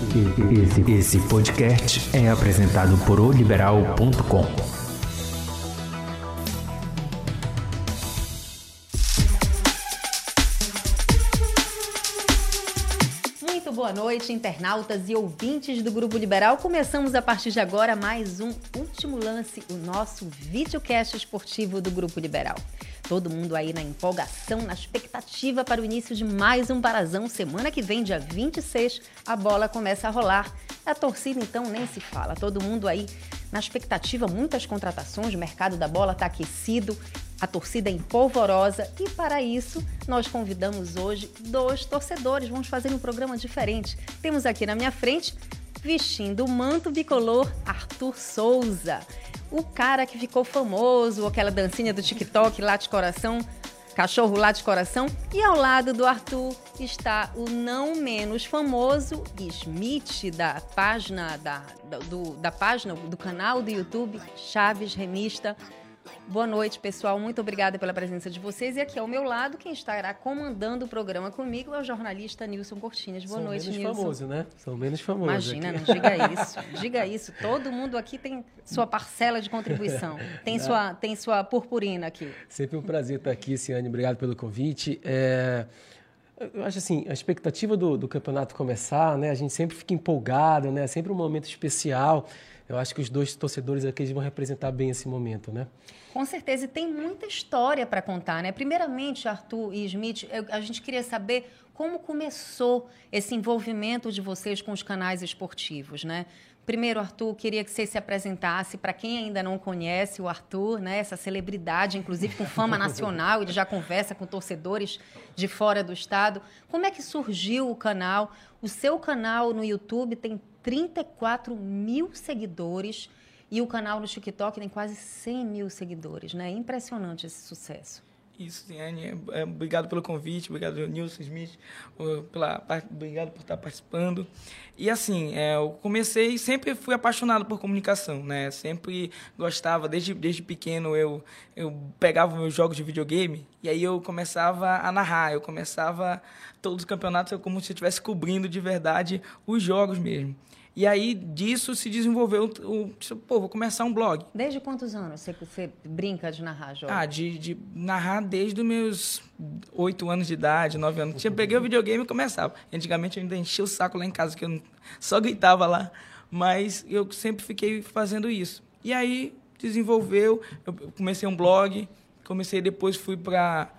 Esse, esse podcast é apresentado por oliberal.com. Muito boa noite, internautas e ouvintes do Grupo Liberal. Começamos a partir de agora mais um último lance, o nosso videocast esportivo do Grupo Liberal. Todo mundo aí na empolgação, na expectativa para o início de mais um Parazão. Semana que vem, dia 26, a bola começa a rolar. A torcida, então, nem se fala. Todo mundo aí na expectativa, muitas contratações, o mercado da bola está aquecido, a torcida é empolvorosa e para isso nós convidamos hoje dois torcedores. Vamos fazer um programa diferente. Temos aqui na minha frente, vestindo o manto bicolor, Arthur Souza o cara que ficou famoso, aquela dancinha do TikTok lá de coração, cachorro lá de coração. E ao lado do Arthur está o não menos famoso Smith da página da, do, da página do canal do YouTube Chaves Remista. Boa noite, pessoal. Muito obrigada pela presença de vocês. E aqui ao meu lado, quem estará comandando o programa comigo é o jornalista Nilson Cortines. Boa São noite, menos Nilson. famoso, né? São menos famosos. Imagina, aqui. não diga isso. Diga isso. Todo mundo aqui tem sua parcela de contribuição. Tem sua, tem sua purpurina aqui. Sempre um prazer estar aqui, Ciane. Obrigado pelo convite. É... Eu acho assim, a expectativa do, do, campeonato começar, né? A gente sempre fica empolgado, né? É sempre um momento especial. Eu acho que os dois torcedores aqui vão representar bem esse momento, né? Com certeza, e tem muita história para contar, né? Primeiramente, Arthur e Smith, eu, a gente queria saber como começou esse envolvimento de vocês com os canais esportivos, né? Primeiro, Arthur, queria que você se apresentasse para quem ainda não conhece o Arthur, né? Essa celebridade, inclusive com fama nacional, ele já conversa com torcedores de fora do estado. Como é que surgiu o canal? O seu canal no YouTube tem 34 mil seguidores e o canal no TikTok tem quase 100 mil seguidores, né? Impressionante esse sucesso. Isso, Tiane. É, obrigado pelo convite, obrigado, Nilson Smith, pela, obrigado por estar participando. E assim, é, eu comecei, sempre fui apaixonado por comunicação, né? Sempre gostava, desde, desde pequeno eu, eu pegava meus jogos de videogame e aí eu começava a narrar, eu começava todos os campeonatos como se eu estivesse cobrindo de verdade os jogos mesmo. E aí disso se desenvolveu o, pô, vou começar um blog. Desde quantos anos você, você brinca de narrar jogos? Ah, de, de narrar desde os meus oito anos de idade, nove anos. Eu peguei o videogame e começava. Antigamente eu ainda enchia o saco lá em casa, que eu só gritava lá. Mas eu sempre fiquei fazendo isso. E aí desenvolveu, eu comecei um blog, comecei depois fui para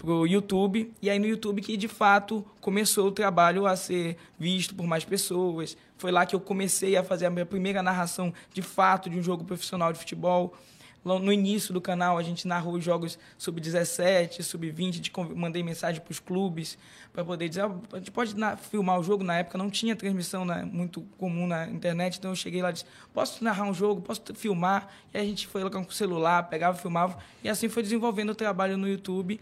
pro YouTube e aí no YouTube que de fato começou o trabalho a ser visto por mais pessoas. Foi lá que eu comecei a fazer a minha primeira narração de fato de um jogo profissional de futebol. No início do canal a gente narrou os jogos sub-17, sub-20, mandei mensagem para os clubes para poder dizer, ah, a gente pode filmar o jogo, na época não tinha transmissão né, muito comum na internet, então eu cheguei lá e disse, posso narrar um jogo, posso filmar, e a gente foi lá com o celular, pegava, filmava, e assim foi desenvolvendo o trabalho no YouTube,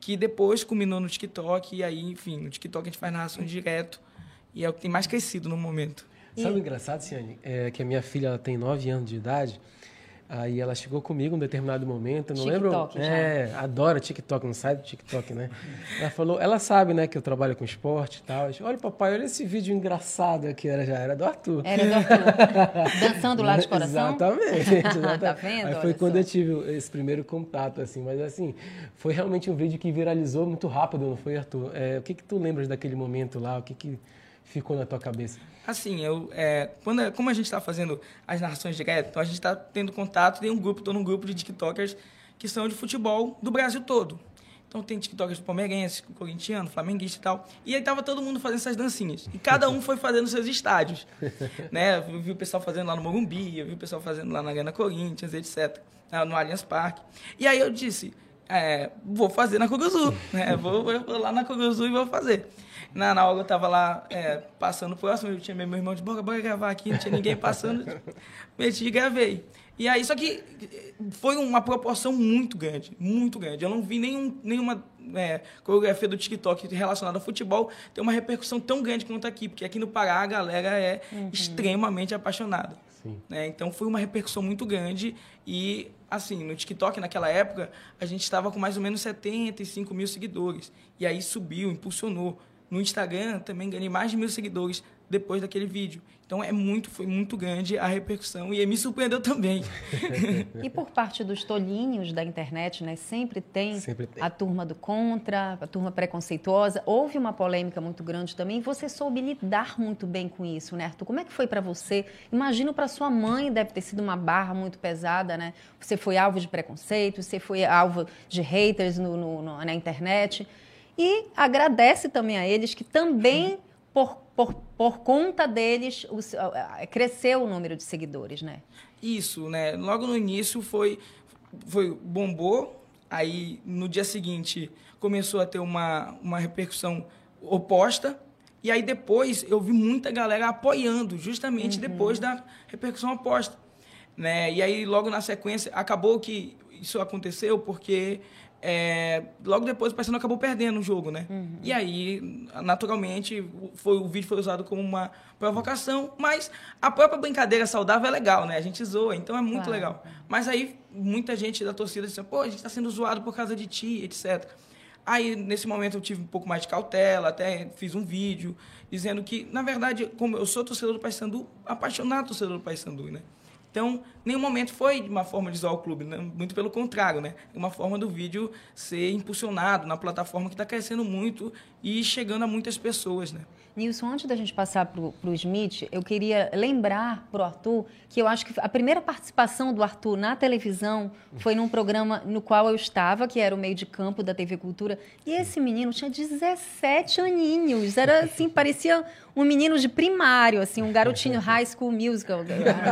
que depois culminou no TikTok, e aí, enfim, no TikTok a gente faz narração direto, e é o que tem mais crescido no momento. Sabe o engraçado, Ciane? É que a minha filha ela tem 9 anos de idade, aí ela chegou comigo em um determinado momento, não TikTok, lembro... Já. É, adora TikTok, não sai do TikTok, né? ela falou, ela sabe, né, que eu trabalho com esporte e tal. Disse, olha, papai, olha esse vídeo engraçado que era, já era do Arthur. Era do Arthur. Dançando lá de coração? Exatamente. exatamente. tá vendo? Aí foi Olha quando só. eu tive esse primeiro contato, assim. Mas, assim, foi realmente um vídeo que viralizou muito rápido, não foi, Arthur? É, o que que tu lembras daquele momento lá? O que que ficou na tua cabeça? Assim, eu, é, quando, como a gente está fazendo as narrações diretas, então a gente está tendo contato, tem um grupo, estou num grupo de TikTokers que são de futebol do Brasil todo. Então tem TikTokers palmeirense, corintiano, flamenguista e tal. E aí tava todo mundo fazendo essas dancinhas. E cada um foi fazendo seus estádios. né? Eu vi o pessoal fazendo lá no Morumbi, eu vi o pessoal fazendo lá na Arena Corinthians, etc. No Allianz Parque. E aí eu disse, é, vou fazer na Curuzu. Né? Vou, vou lá na Curuzu e vou fazer. Na, na hora eu tava lá é, passando próximo, eu tinha meu irmão de bora, bora gravar aqui, não tinha ninguém passando. Meti e gravei. E aí, só que foi uma proporção muito grande, muito grande. Eu não vi nenhum, nenhuma é, coreografia do TikTok relacionada ao futebol ter uma repercussão tão grande quanto aqui, porque aqui no Pará a galera é uhum. extremamente apaixonada. Né? Então foi uma repercussão muito grande e, assim, no TikTok naquela época a gente estava com mais ou menos 75 mil seguidores. E aí subiu, impulsionou. No Instagram também ganhei mais de mil seguidores depois daquele vídeo. Então é muito, foi muito grande a repercussão e me surpreendeu também. e por parte dos tolinhos da internet, né? Sempre tem, Sempre tem, a turma do contra, a turma preconceituosa. Houve uma polêmica muito grande também. Você soube lidar muito bem com isso, né, Arthur? Como é que foi para você? Imagino para sua mãe deve ter sido uma barra muito pesada, né? Você foi alvo de preconceito, você foi alvo de haters no, no, no, na internet. E agradece também a eles que também por, por, por conta deles, os, cresceu o número de seguidores, né? Isso, né? Logo no início foi, foi bombou, aí no dia seguinte começou a ter uma, uma repercussão oposta, e aí depois eu vi muita galera apoiando, justamente uhum. depois da repercussão oposta. Né? E aí, logo na sequência, acabou que isso aconteceu porque é, logo depois o Paysandu acabou perdendo o jogo, né? Uhum. E aí, naturalmente, foi, o vídeo foi usado como uma provocação, mas a própria brincadeira saudável é legal, né? A gente zoa, então é muito claro. legal. Mas aí, muita gente da torcida disse, pô, a gente está sendo zoado por causa de ti, etc. Aí, nesse momento, eu tive um pouco mais de cautela, até fiz um vídeo dizendo que, na verdade, como eu sou torcedor do Paysandu, apaixonado torcedor do Paysandu, né? Então, nenhum momento foi de uma forma de zoar o clube, né? muito pelo contrário, né? É uma forma do vídeo ser impulsionado na plataforma que está crescendo muito e chegando a muitas pessoas, né? Nilson, antes da gente passar para o Smith, eu queria lembrar para o Arthur que eu acho que a primeira participação do Arthur na televisão foi num programa no qual eu estava, que era o meio de campo da TV Cultura, e esse menino tinha 17 aninhos, era assim, parecia um menino de primário, assim, um garotinho high school musical,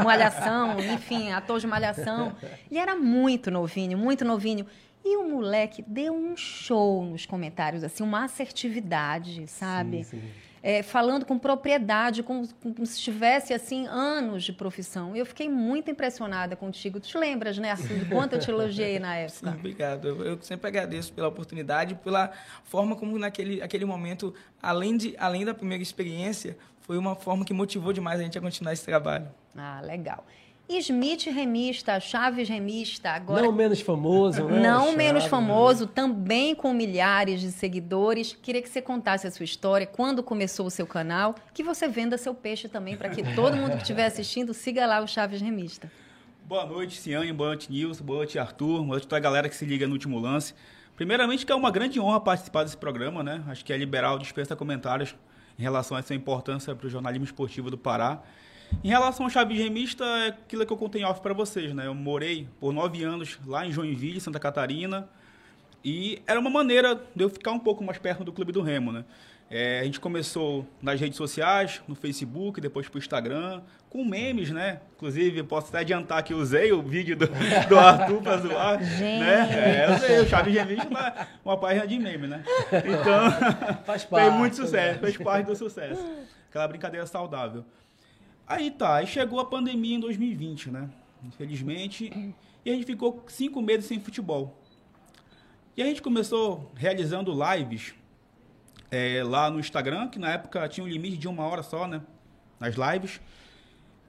malhação, enfim, ator de malhação. Ele era muito novinho, muito novinho. E o moleque deu um show nos comentários, assim, uma assertividade, sabe? Sim, sim é, falando com propriedade, como, como, se tivesse assim anos de profissão. Eu fiquei muito impressionada contigo. Tu te lembras, né, Arthur, de quanto eu te elogiei na época? Sim, obrigado. Eu, eu, sempre agradeço pela oportunidade, pela forma como naquele aquele momento, além, de, além da primeira experiência, foi uma forma que motivou demais a gente a continuar esse trabalho. Ah, legal. Smith remista, Chaves remista, agora. Não menos famoso, né? Não Chaves, menos famoso, né? também com milhares de seguidores. Queria que você contasse a sua história, quando começou o seu canal, que você venda seu peixe também, para que todo mundo que estiver assistindo siga lá o Chaves Remista. Boa noite, Ciane, boa noite, Nilson, boa noite, Arthur, boa noite a toda a galera que se liga no último lance. Primeiramente, que é uma grande honra participar desse programa, né? Acho que é liberal dispensa comentários em relação a essa importância para o jornalismo esportivo do Pará. Em relação ao Chaves Remista, é aquilo que eu contei em off para vocês, né? Eu morei por nove anos lá em Joinville, Santa Catarina, e era uma maneira de eu ficar um pouco mais perto do Clube do Remo, né? É, a gente começou nas redes sociais, no Facebook, depois pro Instagram, com memes, né? Inclusive, posso até adiantar que usei o vídeo do, do Arthur para zoar. Gente. Né? É, eu usei o Chaves Remista uma, uma página de meme, né? Então, faz parte, fez muito sucesso, fez parte do sucesso. Aquela brincadeira saudável. Aí tá, aí chegou a pandemia em 2020, né? Infelizmente. E a gente ficou cinco meses sem futebol. E a gente começou realizando lives é, lá no Instagram, que na época tinha um limite de uma hora só, né? Nas lives.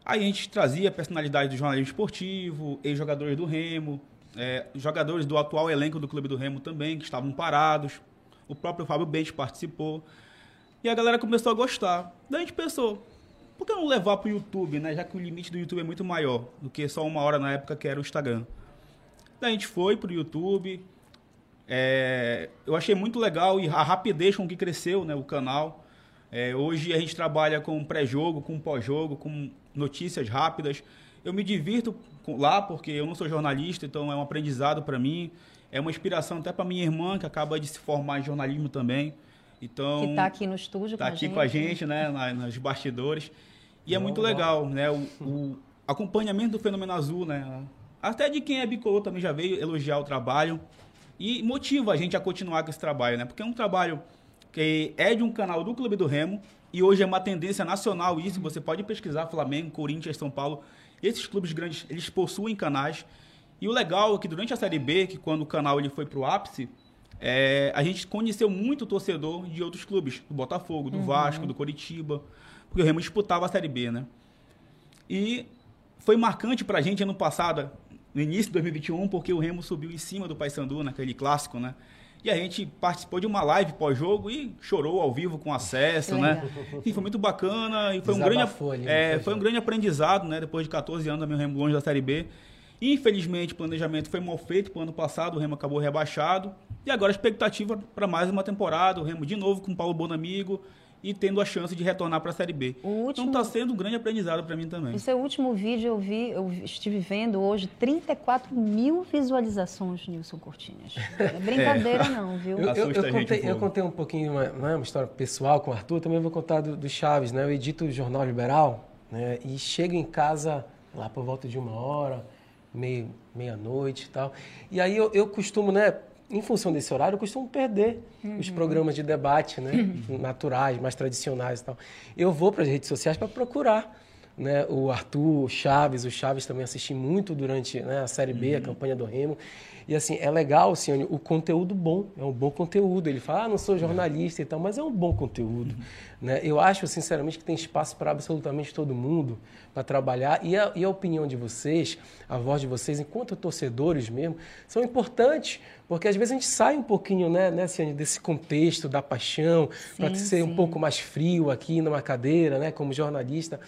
Aí a gente trazia personalidades do jornalismo esportivo, ex-jogadores do Remo, é, jogadores do atual elenco do Clube do Remo também, que estavam parados. O próprio Fábio Bente participou. E a galera começou a gostar. Daí a gente pensou, por que não levar para o YouTube, né? Já que o limite do YouTube é muito maior do que só uma hora na época que era o Instagram. Daí a gente foi para o YouTube. É, eu achei muito legal e a rapidez com que cresceu né, o canal. É, hoje a gente trabalha com pré-jogo, com pós-jogo, com notícias rápidas. Eu me divirto lá porque eu não sou jornalista, então é um aprendizado para mim. É uma inspiração até para minha irmã, que acaba de se formar em jornalismo também. Então, que está aqui no estúdio tá com a gente. Está aqui com a gente, né, nos bastidores. E é muito legal, né, o, o, acompanhamento do Fenômeno Azul, né, até de quem é bicolor também já veio elogiar o trabalho e motiva a gente a continuar com esse trabalho, né, porque é um trabalho que é de um canal do Clube do Remo e hoje é uma tendência nacional isso, você pode pesquisar Flamengo, Corinthians, São Paulo, esses clubes grandes, eles possuem canais. E o legal é que durante a Série B, que quando o canal ele foi para o ápice, é, a gente conheceu muito torcedor de outros clubes, do Botafogo, do uhum. Vasco, do Coritiba, porque o Remo disputava a Série B, né? E foi marcante pra gente ano passado, no início de 2021, porque o Remo subiu em cima do Paysandu, naquele clássico, né? E a gente participou de uma live pós-jogo e chorou ao vivo com acesso, né? Enfim, foi muito bacana e foi um, grande, ali, é, foi um grande aprendizado, né? Depois de 14 anos, também o Remo longe da Série B. Infelizmente, o planejamento foi mal feito para o ano passado, o Remo acabou rebaixado. E agora a expectativa para mais uma temporada, o Remo de novo com o Paulo Bonamigo, e tendo a chance de retornar para a Série B. Então, último... Então está sendo um grande aprendizado para mim também. O seu último vídeo eu vi, eu estive vendo hoje 34 mil visualizações, Nilson Cortinhas. Não é brincadeira é. não, viu? Eu, eu, eu, contei, eu, contei, um pouquinho, uma, é uma história pessoal com o Arthur, também vou contar do, do Chaves, né? Eu edito o Jornal Liberal né? e chego em casa lá por volta de uma hora, meio, meia-noite e tal. E aí eu, eu costumo, né? em função desse horário, eu costumo perder uhum. os programas de debate, né? Uhum. Naturais, mais tradicionais e tal. Eu vou para as redes sociais para procurar. Né, o Arthur, o Chaves, o Chaves também assisti muito durante né, a Série B, uhum. a campanha do Remo. E assim, é legal, Cione, o conteúdo bom, é um bom conteúdo. Ele fala, ah, não sou jornalista e tal, mas é um bom conteúdo. Né? Eu acho, sinceramente, que tem espaço para absolutamente todo mundo para trabalhar. E a, e a opinião de vocês, a voz de vocês, enquanto torcedores mesmo, são importantes. Porque às vezes a gente sai um pouquinho né, né Ciane, desse contexto da paixão, para ser sim. um pouco mais frio aqui numa cadeira, né, como jornalista.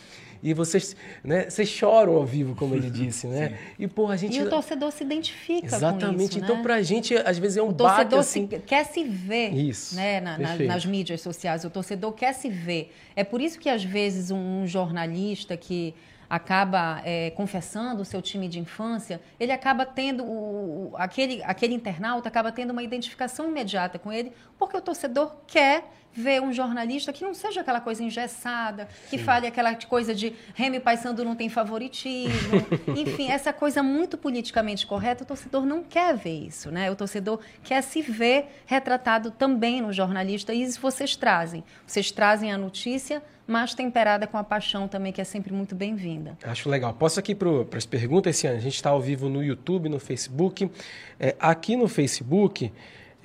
E vocês, né, vocês choram ao vivo, como ele disse, né? E, porra, a gente... E o torcedor se identifica Exatamente. Isso, então, né? pra gente, às vezes é um o torcedor assim... se, quer se ver isso, né, na, na, nas mídias sociais. O torcedor quer se ver. É por isso que, às vezes, um, um jornalista que acaba é, confessando o seu time de infância, ele acaba tendo, o, aquele, aquele internauta acaba tendo uma identificação imediata com ele, porque o torcedor quer ver um jornalista que não seja aquela coisa engessada, que Sim. fale aquela coisa de Remy Paissandu não tem favoritismo. Enfim, essa coisa muito politicamente correta, o torcedor não quer ver isso, né? O torcedor quer se ver retratado também no jornalista e isso vocês trazem. Vocês trazem a notícia mas temperada com a paixão também, que é sempre muito bem-vinda. Acho legal. Posso aqui para as perguntas, ano. A gente está ao vivo no YouTube, no Facebook. É, aqui no Facebook,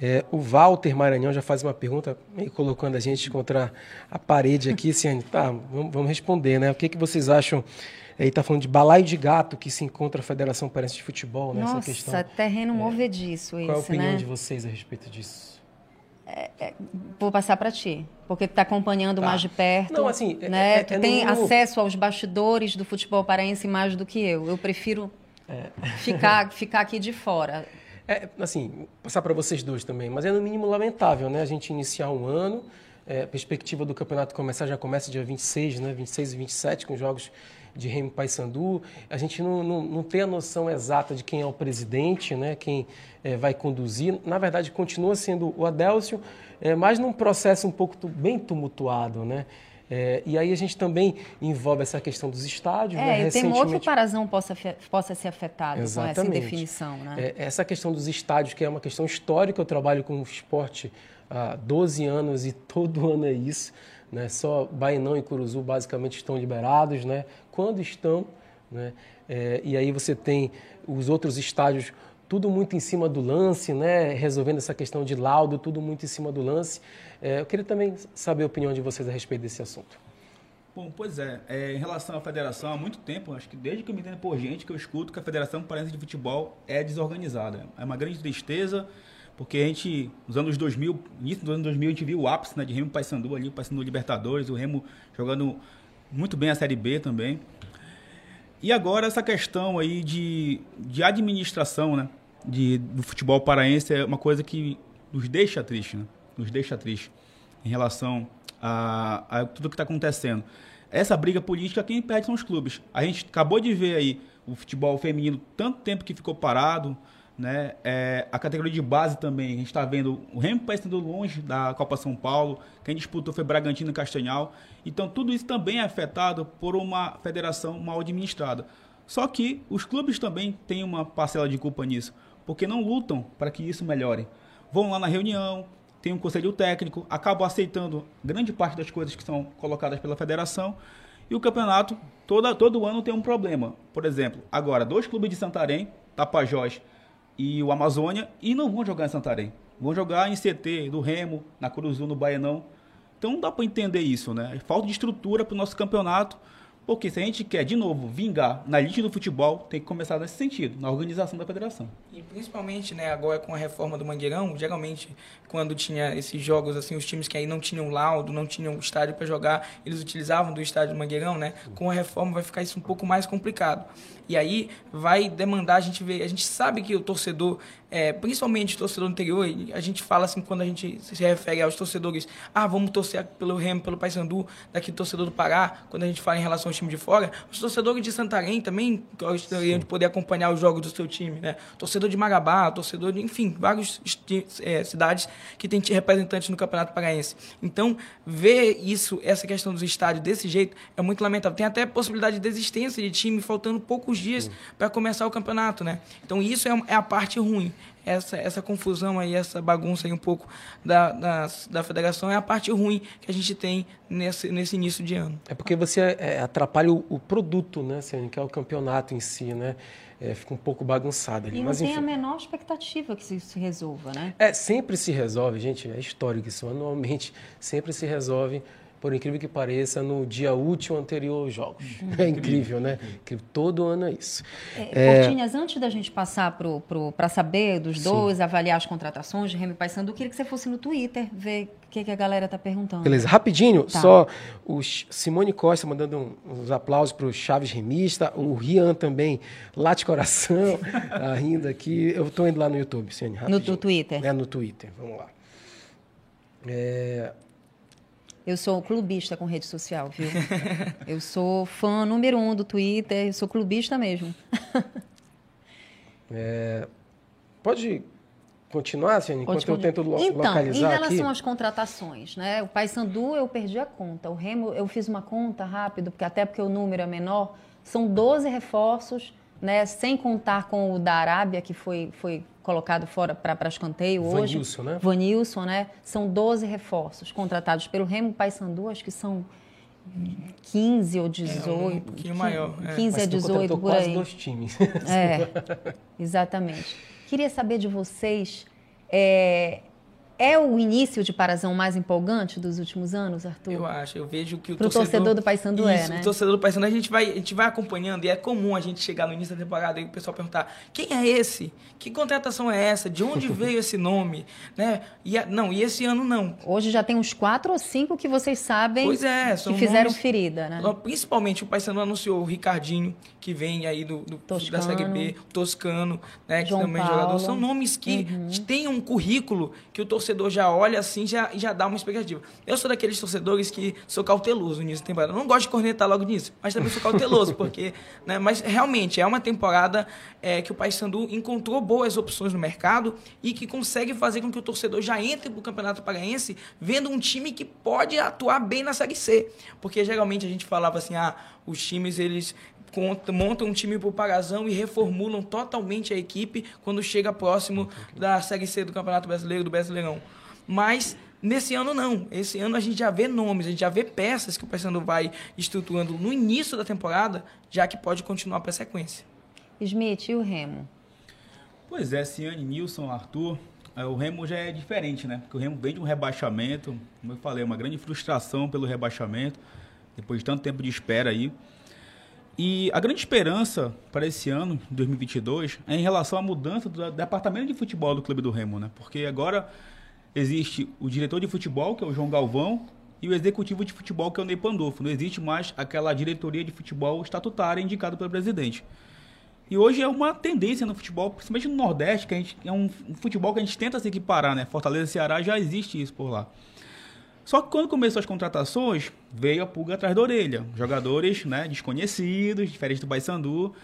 é, o Walter Maranhão já faz uma pergunta, meio colocando a gente contra a parede aqui, Ciane. Tá, vamos, vamos responder, né? O que, que vocês acham? Ele está falando de balaio de gato que se encontra a Federação Parense de Futebol, né? Nossa, questão. terreno é, movediço isso, Qual é a opinião né? de vocês a respeito disso? É, é, vou passar para ti, porque está acompanhando tá. mais de perto. Não, assim, é, né? É, tu tem no... acesso aos bastidores do futebol paraense mais do que eu. Eu prefiro ficar, ficar aqui de fora. É, assim, passar para vocês dois também, mas é no mínimo lamentável, né? A gente iniciar um ano, é, perspectiva do campeonato começar já começa dia 26, né? 26 e 27 com jogos de Remo Paysandu. A gente não, não, não tem a noção exata de quem é o presidente, né? Quem é, vai conduzir. Na verdade, continua sendo o Adélcio, é, mas num processo um pouco bem tumultuado, né? É, e aí a gente também envolve essa questão dos estádios. É, né? e tem outro parazão possa, possa ser afetado Exatamente. com essa indefinição. Né? É, essa questão dos estádios, que é uma questão histórica, eu trabalho com esporte há 12 anos e todo ano é isso. Né? Só Bainão e Curuzu basicamente estão liberados. Né? Quando estão, né? É, e aí você tem os outros estádios tudo muito em cima do lance, né? resolvendo essa questão de laudo, tudo muito em cima do lance. É, eu queria também saber a opinião de vocês a respeito desse assunto. Bom, pois é, é, em relação à federação, há muito tempo, acho que desde que eu me entendo por gente, que eu escuto que a Federação Paraense de Futebol é desorganizada. É uma grande tristeza, porque a gente, nos anos 2000, início dos anos 2000, a gente viu o ápice né, de Remo Paysandu ali, Paysandu Libertadores, o Remo jogando muito bem a Série B também. E agora essa questão aí de, de administração, né? de, do futebol paraense é uma coisa que nos deixa triste, né? Nos deixa triste em relação a, a tudo que está acontecendo. Essa briga política, quem perde são os clubes. A gente acabou de ver aí o futebol feminino, tanto tempo que ficou parado, né? É, a categoria de base também, a gente está vendo o Remo parecendo longe da Copa São Paulo, quem disputou foi Bragantino e Castanhal. Então tudo isso também é afetado por uma federação mal administrada. Só que os clubes também têm uma parcela de culpa nisso porque não lutam para que isso melhore. Vão lá na reunião, tem um conselho técnico, acabam aceitando grande parte das coisas que são colocadas pela federação e o campeonato toda, todo ano tem um problema. Por exemplo, agora dois clubes de Santarém, Tapajós e o Amazônia, e não vão jogar em Santarém. Vão jogar em CT, do Remo, na Curuzu, no Baianão. Então não dá para entender isso, né? Falta de estrutura para o nosso campeonato Porque se a gente quer, de novo, vingar na elite do futebol, tem que começar nesse sentido, na organização da federação. E principalmente, né, agora com a reforma do Mangueirão, geralmente, quando tinha esses jogos, assim, os times que aí não tinham laudo, não tinham estádio para jogar, eles utilizavam do estádio do Mangueirão, né? Com a reforma vai ficar isso um pouco mais complicado. E aí vai demandar a gente ver, a gente sabe que o torcedor, é, principalmente torcedor interior, a gente fala assim quando a gente se refere aos torcedores, ah, vamos torcer pelo Remo, pelo Paysandu, daqui torcedor do Pará, quando a gente fala em relação ao time de fora, os torcedores de Santarém também gostariam de poder acompanhar os jogos do seu time, né? Torcedor de Marabá, torcedor de, enfim, várias é, cidades que tem representantes no Campeonato Paraense. Então, ver isso, essa questão dos estádios desse jeito é muito lamentável. Tem até possibilidade de desistência de time faltando poucos dias para começar o campeonato, né? Então, isso é, é a parte ruim essa, essa confusão aí, essa bagunça aí um pouco da, da, da federação é a parte ruim que a gente tem nesse, nesse início de ano. É porque você é, atrapalha o, o, produto, né, Ciane, que é o campeonato em si, né? É, fica um pouco bagunçado ali. E não Mas, tem enfim, a menor expectativa que isso se resolva, né? É, sempre se resolve, gente, é histórico isso, anualmente sempre se resolve por incrível que pareça, no dia útil anterior aos jogos. Uhum. É incrível, né? Que todo ano é isso. É, é... antes da gente passar para saber dos dois, Sim. avaliar as contratações de Remy Paysandu, eu queria que você fosse no Twitter ver o que, que a galera está perguntando. Beleza, rapidinho, tá. só o Simone Costa mandando uns aplausos para o Chaves Remista, o Rian também, lá de coração, tá rindo aqui. Eu estou indo lá no YouTube, Ciane, No, no Twitter? É, no Twitter, vamos lá. É, eu sou clubista com rede social, viu? eu sou fã número um do Twitter, eu sou clubista mesmo. é, pode continuar, Ciane, enquanto eu tento lo então, localizar aqui? Então, em relação aqui. às contratações, né? O Paysandu eu perdi a conta. O Remo eu fiz uma conta rápido, porque até porque o número é menor. São 12 reforços, né? Sem contar com o da Arábia, que foi, foi colocado fora para escanteio hoje. Vanilson, né? Vanilson, né? São 12 reforços contratados pelo Remo Paysandu, acho que são 15 ou 18. É um pouquinho maior. 15 é. a 18 por aí. quase dois times. É, exatamente. Queria saber de vocês, é, é o início de Parazão mais empolgante dos últimos anos, Arthur? Eu acho, eu vejo que o Pro torcedor, torcedor do Paysandu é, né? o torcedor do Paysandu a gente vai, a gente vai acompanhando e é comum a gente chegar no início da temporada e o pessoal perguntar: "Quem é esse? Que contratação é essa? De onde veio esse nome?", né? E não, e esse ano não. Hoje já tem uns quatro ou cinco que vocês sabem é, que fizeram nomes, ferida, né? Principalmente o Paysandu anunciou o Ricardinho, que vem aí do, do da Série B, o Toscano, né, João que também é jogador. São nomes que uhum. têm um currículo que o torcedor já olha assim já, já dá uma expectativa. Eu sou daqueles torcedores que sou cauteloso nisso temporada. Não gosto de cornetar logo nisso, mas também sou cauteloso, porque. Né, mas realmente é uma temporada é, que o Paysandu encontrou boas opções no mercado e que consegue fazer com que o torcedor já entre para o Campeonato Paraense vendo um time que pode atuar bem na Série C. Porque geralmente a gente falava assim, ah, os times eles montam um time para o Parazão e reformulam totalmente a equipe quando chega próximo da Série C do Campeonato Brasileiro, do Brasileirão. Mas nesse ano não. Esse ano a gente já vê nomes, a gente já vê peças que o Paysandu vai estruturando no início da temporada, já que pode continuar para a sequência. Smith e o Remo? Pois é, Ciane, Nilson, Arthur, é, o Remo já é diferente, né? Porque o Remo vem de um rebaixamento, como eu falei, uma grande frustração pelo rebaixamento, depois de tanto tempo de espera aí. E a grande esperança para esse ano, 2022, é em relação à mudança do departamento de futebol do Clube do Remo, né? Porque agora existe o diretor de futebol, que é o João Galvão, e o executivo de futebol, que é o Ney Pandolfo. Não existe mais aquela diretoria de futebol estatutária indicada pelo presidente. E hoje é uma tendência no futebol, principalmente no Nordeste, que a gente, é um futebol que a gente tenta se equiparar, né? Fortaleza Ceará já existe isso por lá. Só que quando começou as contratações, veio a pulga atrás da orelha. Jogadores né, desconhecidos, diferentes do Paysandu,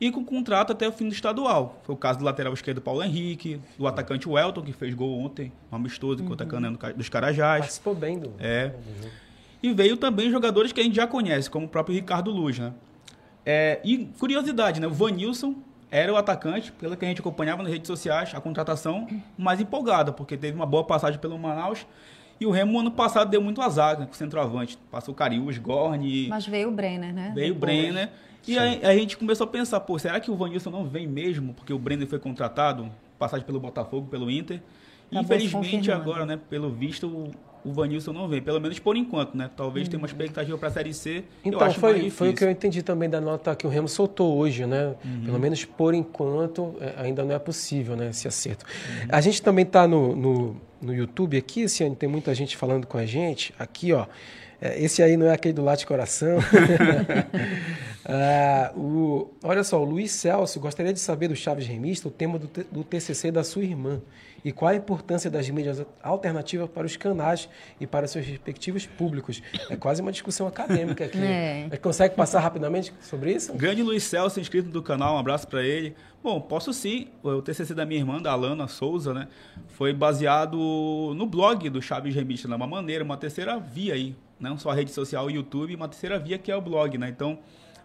e com contrato até o fim do estadual. Foi o caso do lateral esquerdo Paulo Henrique, do atacante Welton, que fez gol ontem, um amistoso uhum. contra a dos Carajás. Participou bem do. É. Uhum. E veio também jogadores que a gente já conhece, como o próprio Ricardo Luz, né? É, e curiosidade, né? O Vanilson era o atacante, pelo que a gente acompanhava nas redes sociais, a contratação mais empolgada, porque teve uma boa passagem pelo Manaus. E o Remo, ano passado, deu muito azar com o centroavante. Passou o Cariús, Gorne. Mas veio o Brenner, né? Veio o Brenner. E aí, a gente começou a pensar, pô, será que o Vanilson não vem mesmo? Porque o Brenner foi contratado, passagem pelo Botafogo, pelo Inter. E, infelizmente, agora, né, pelo visto, o, Vanilson não vem, pelo menos por enquanto, né? Talvez tenha uma expectativa para a Série C. Então, foi, foi o que eu entendi também da nota que o Remo soltou hoje, né? Uhum. Pelo menos por enquanto é, ainda não é possível, né? Esse acerto. Uhum. A gente também está no, no, no, YouTube aqui, ano tem muita gente falando com a gente. Aqui, ó. É, esse aí não é aquele do Late Coração. ah, o, olha só, o Luiz Celso gostaria de saber do Chaves Remista o tema do, do TCC da sua irmã e qual a importância das mídias alternativas para os canais e para seus respectivos públicos. É quase uma discussão acadêmica aqui. É. Consegue passar rapidamente sobre isso? Grande Luiz Celso, inscrito do canal, um abraço para ele. Bom, posso sim. O TCC da minha irmã, da Alana Souza, né, foi baseado no blog do Chaves Remista, de uma maneira, uma terceira via aí. Não só a rede social, o YouTube, uma terceira via que é o blog, né? Então,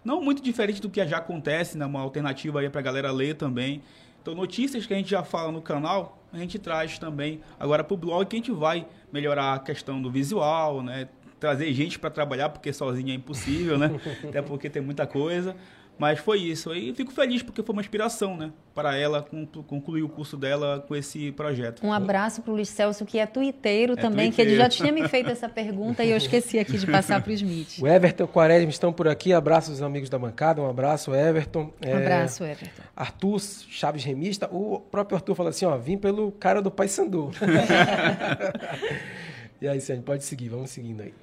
não muito diferente do que já acontece, né? Uma alternativa aí para a galera ler também. Então, notícias que a gente já fala no canal, a gente traz também agora para o blog que a gente vai melhorar a questão do visual, né? Trazer gente para trabalhar, porque sozinho é impossível, né? Até porque tem muita coisa. Mas foi isso. E fico feliz porque foi uma inspiração, né? Para ela concluir o curso dela com esse projeto. Um abraço para o Luiz Celso, que é tuiteiro é também, tuiteiro. que ele já tinha me feito essa pergunta e eu esqueci aqui de passar para o Smith. O Everton e o Quaresma estão por aqui. Abraço aos amigos da bancada. Um abraço, Everton. Um abraço, é... Everton. Arthur Chaves Remista. O próprio Arthur falou assim, ó, vim pelo cara do Pai Sandu. e aí, Sérgio, pode seguir. Vamos seguindo aí.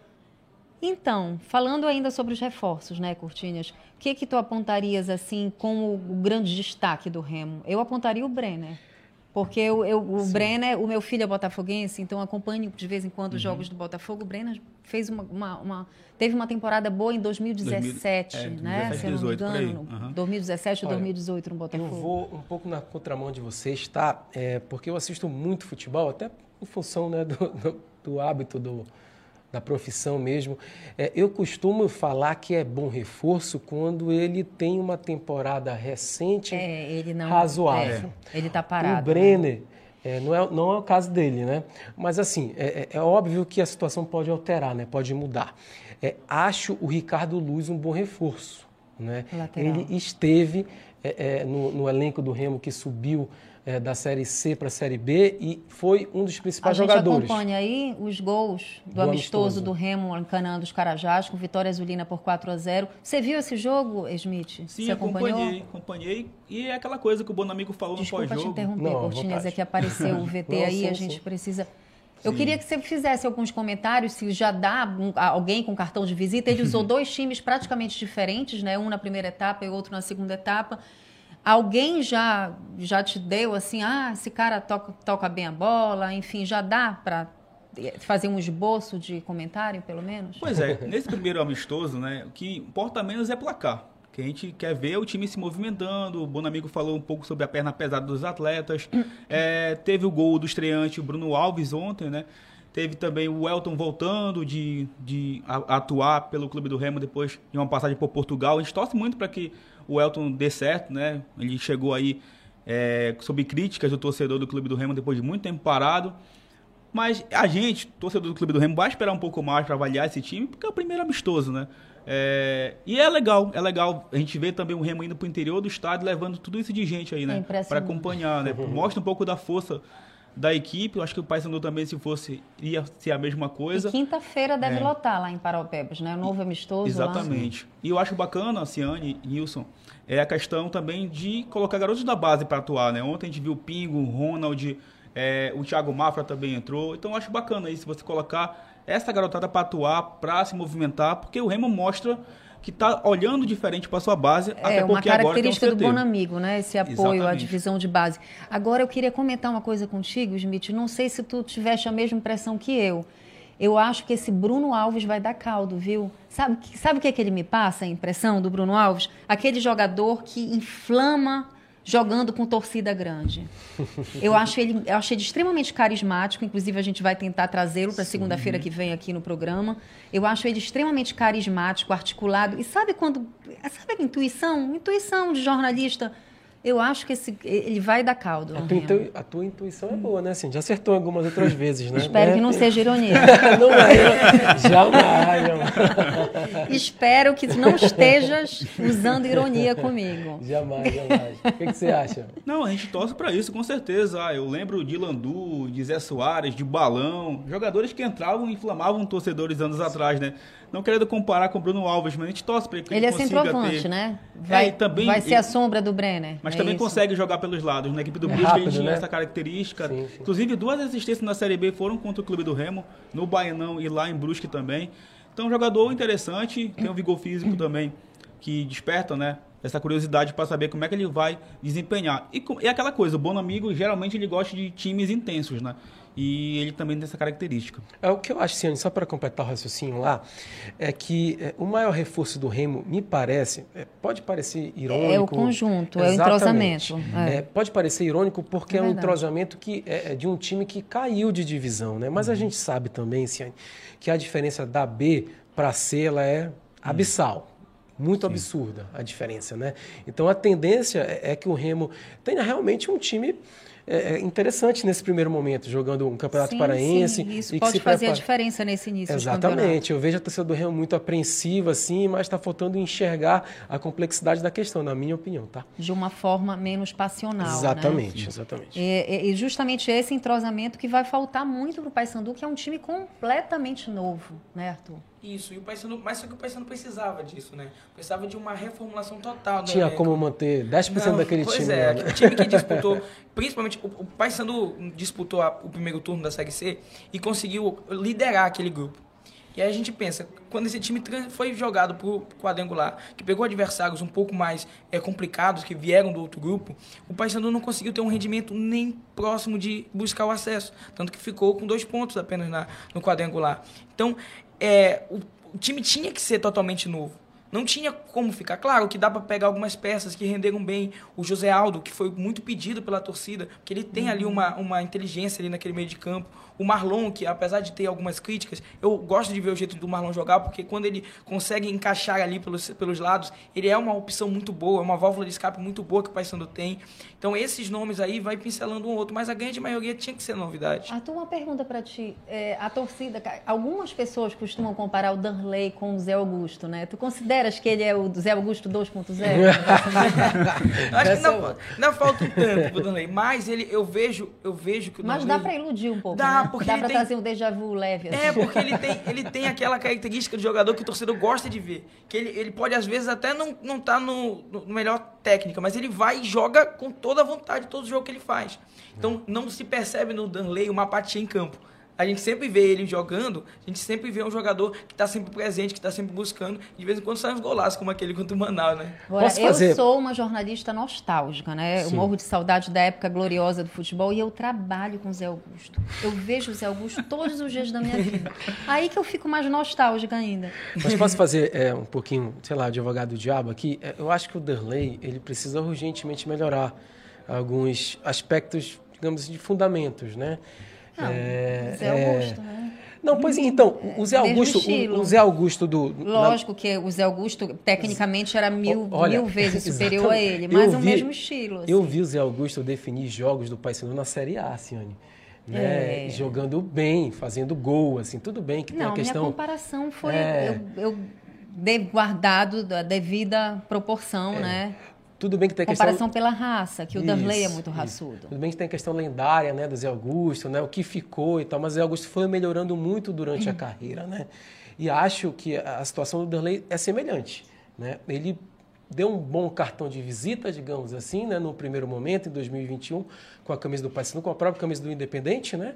Então, falando ainda sobre os reforços, né, Cortinhas? O que que tu apontarias assim como o grande destaque do Remo? Eu apontaria o Brenner. Porque eu, eu o Sim. Brenner, o meu filho é botafoguense, então acompanho de vez em quando os uhum. jogos do Botafogo. O Brenner fez uma, uma, uma, teve uma temporada boa em 2017, 2000, é, né? 2017, Se eu não me engano, uhum. 2017 ou 2018 no Botafogo. Eu vou um pouco na contramão de vocês, tá? É, porque eu assisto muito futebol, até em função né, do, do, do hábito do, da profissão mesmo. É, eu costumo falar que é bom reforço quando ele tem uma temporada recente é, ele não, razoável. É, ele está parado. O Brenner, né? não, é, não é o caso dele, né? Mas assim, é, é, é óbvio que a situação pode alterar, né? pode mudar. É, acho o Ricardo Luz um bom reforço. Né? Ele esteve no, no elenco do Remo que subiu é, da Série C para a Série B e foi um dos principais jogadores. A gente acompanha aí os gols do, do amistoso, amistoso, do Remo encanando os Carajás com vitória azulina por 4 a 0. Você viu esse jogo, Smith? Sim, Você acompanhou? acompanhei, acompanhei. E é aquela coisa que o Bonamigo falou Desculpa no pós-jogo. Desculpa te interromper, Cortinhas, é que apareceu o VT Não, aí, sim, a gente sim. precisa... Eu queria que você fizesse alguns comentários, se já dá alguém com cartão de visita. Ele usou dois times praticamente diferentes, né? Um na primeira etapa e outro na segunda etapa. Alguém já já te deu assim, ah, esse cara toca, toca bem a bola, enfim, já dá para fazer um esboço de comentário, pelo menos? Pois é, nesse primeiro amistoso, né, o que importa menos é placar. Que a gente quer ver o time se movimentando. O Bonamigo falou um pouco sobre a perna pesada dos atletas. É, teve o gol do estreante, o Bruno Alves, ontem, né? Teve também o Elton voltando de, de atuar pelo clube do Remo depois de uma passagem por Portugal. A gente torce muito para que o Elton dê certo, né? Ele chegou aí é, sob críticas do torcedor do Clube do Remo depois de muito tempo parado. Mas a gente, torcedor do Clube do Remo, vai esperar um pouco mais para avaliar esse time, porque é o primeiro amistoso, né? É, e é legal, é legal. A gente vê também o Remo indo para o interior do estádio, levando tudo isso de gente aí, né? É para acompanhar, né? Mostra um pouco da força da equipe. Eu acho que o Paysandu também, se fosse, ia ser a mesma coisa. quinta-feira deve é. lotar lá em Paraupebas, né? O novo amistoso Exatamente. Lá. E eu acho bacana, Ciane, Nilson, é a questão também de colocar garotos da base para atuar, né? Ontem a gente viu o Pingo, o Ronald, é, o Thiago Mafra também entrou. Então eu acho bacana isso, você colocar essa garotada para atuar, para se movimentar, porque o Remo mostra que está olhando diferente para sua base, é, até porque agora tem um característica do bom amigo, né? Esse apoio Exatamente. à divisão de base. Agora eu queria comentar uma coisa contigo, Smith. Não sei se tu tiveste a mesma impressão que eu. Eu acho que esse Bruno Alves vai dar caldo, viu? Sabe, sabe o que, é que ele me passa, a impressão do Bruno Alves? Aquele jogador que inflama jogando com torcida grande. Eu acho ele, eu acho ele extremamente carismático, inclusive a gente vai tentar trazê-lo para segunda-feira que vem aqui no programa. Eu acho ele extremamente carismático, articulado. E sabe quando. Sabe a intuição? Intuição de jornalista. Eu acho que esse, ele vai dar caldo. A tua, intui, a tua, intuição é boa, né? Assim, já acertou algumas outras vezes, né? Espero é, que não seja ironia. não é, jamais, jamais. Espero que não estejas usando ironia comigo. Jamais, jamais. O que, que você acha? Não, a gente torce para isso, com certeza. Ah, eu lembro de Landu, de Zé Soares, de Balão, jogadores que entravam e inflamavam torcedores anos atrás, né? Não querendo comparar com o Bruno Alves, mas a gente torce para ele, ele é centroavante, ter... né? Vai, é, também, vai ser ele... a sombra do Brenner. Mas é também isso. consegue jogar pelos lados. Na equipe do é Brusque rápido, ele tinha né? essa característica. Sim, sim. Inclusive, duas assistências na Série B foram contra o Clube do Remo, no Baianão e lá em Brusque também. Então, um jogador interessante, tem um vigor físico também que desperta, né? Essa curiosidade para saber como é que ele vai desempenhar. E, e aquela coisa, o bom amigo geralmente ele gosta de times intensos, né? E ele também tem essa característica. É o que eu acho, Ciane, só para completar o raciocínio lá, é que é, o maior reforço do Remo, me parece, é, pode parecer irônico. É o conjunto, é o entrosamento. É. é. pode parecer irônico porque é, um entrosamento que é, é, de um time que caiu de divisão, né? Mas uhum. a gente sabe também, Ciane, que a diferença da B para C ela é abissal. Muito Sim. absurda a diferença, né? Então a tendência é, é que o Remo tenha realmente um time é, é, interessante nesse primeiro momento, jogando um campeonato sim, paraense. Sim, isso pode fazer prepara... a diferença nesse início Exatamente. Eu vejo a torcida do Remo muito apreensiva, assim, mas está faltando enxergar a complexidade da questão, na minha opinião, tá? De uma forma menos passional. Exatamente, né? exatamente. E, e, justamente esse entrosamento que vai faltar muito para o Paysandu, que é um time completamente novo, né, Arthur? Isso, e o Paysandu, mas só que o Paysandu precisava disso, né? Precisava de uma reformulação total. Tinha elenco. como manter 10% Não, daquele pois time. Pois é, né? o time que disputou, principalmente o, o Paysandu disputou a, o primeiro turno da Série C e conseguiu liderar aquele grupo. E aí a gente pensa, quando esse time foi jogado para o quadrangular, que pegou adversários um pouco mais é, complicados, que vieram do outro grupo, o Paysandu não conseguiu ter um rendimento nem próximo de buscar o acesso. Tanto que ficou com dois pontos apenas na, no quadrangular. Então, é, o, o time tinha que ser totalmente novo. Não tinha como ficar. Claro que dá para pegar algumas peças que renderam bem. O José Aldo, que foi muito pedido pela torcida, porque ele tem ali uma, uma inteligência ali naquele meio de campo. O Marlon, que apesar de ter algumas críticas, eu gosto de ver o jeito do Marlon jogar, porque quando ele consegue encaixar ali pelos, pelos lados, ele é uma opção muito boa, é uma válvula de escape muito boa que o Paysandu tem. Então esses nomes aí vai pincelando um outro, mas a grande maioria tinha que ser novidade. Arthur, uma pergunta para ti. É, a torcida, algumas pessoas costumam comparar o Danley com o Zé Augusto, né? Tu consideras que ele é o Zé Augusto 2.0? Acho que não, não falta um tanto pro Danley, mas ele, eu vejo, eu vejo que o Mas Danley, dá para iludir um pouco, dá, né? Porque Dá para tem... trazer um déjà vu leve. Assim. É, porque ele tem, ele tem aquela característica de jogador que o torcedor gosta de ver. Que ele, ele pode, às vezes, até não, não tá no, no melhor técnica, mas ele vai e joga com toda a vontade todo o jogo que ele faz. Então, não se percebe no Danley uma apatia em campo a gente sempre vê ele jogando, a gente sempre vê um jogador que está sempre presente, que está sempre buscando, de vez em quando sai uns golaços como aquele contra o Manaus, né? Agora, Posso fazer... eu sou uma jornalista nostálgica, né? Sim. Eu morro de saudade da época gloriosa do futebol e eu trabalho com o Zé Augusto. Eu vejo o Zé Augusto todos os dias da minha vida. Aí que eu fico mais nostálgica ainda. Mas posso fazer é, um pouquinho, sei lá, de advogado do diabo aqui? É, eu acho que o Derley, ele precisa urgentemente melhorar alguns aspectos, digamos, de fundamentos, né? Não, é, Zé Augusto, é... né? Não, pois então, o Zé Augusto, o, o, Zé Augusto do. Lógico na... que o Zé Augusto, tecnicamente, era mil, Olha, mil vezes superior a ele, mas o mesmo estilo. Assim. Eu vi o Zé Augusto definir jogos do Paysandu na Série A, Ciane. Né? É. Jogando bem, fazendo gol, assim, tudo bem que Não, tem a questão. Minha comparação foi. É... Eu, eu dei guardado da devida proporção, é. né? Tudo bem que tem Comparação pela raça, que o Darley é muito raçudo. Isso. Tudo bem que tem a questão lendária, né, do Zé Augusto, né, o que ficou e tal, mas o Zé Augusto foi melhorando muito durante a carreira, né? E acho que a situação do Darley é semelhante, né? Ele deu um bom cartão de visita, digamos assim, né, no primeiro momento, em 2021, com a camisa do Paysandu, com a própria camisa do Independente, né?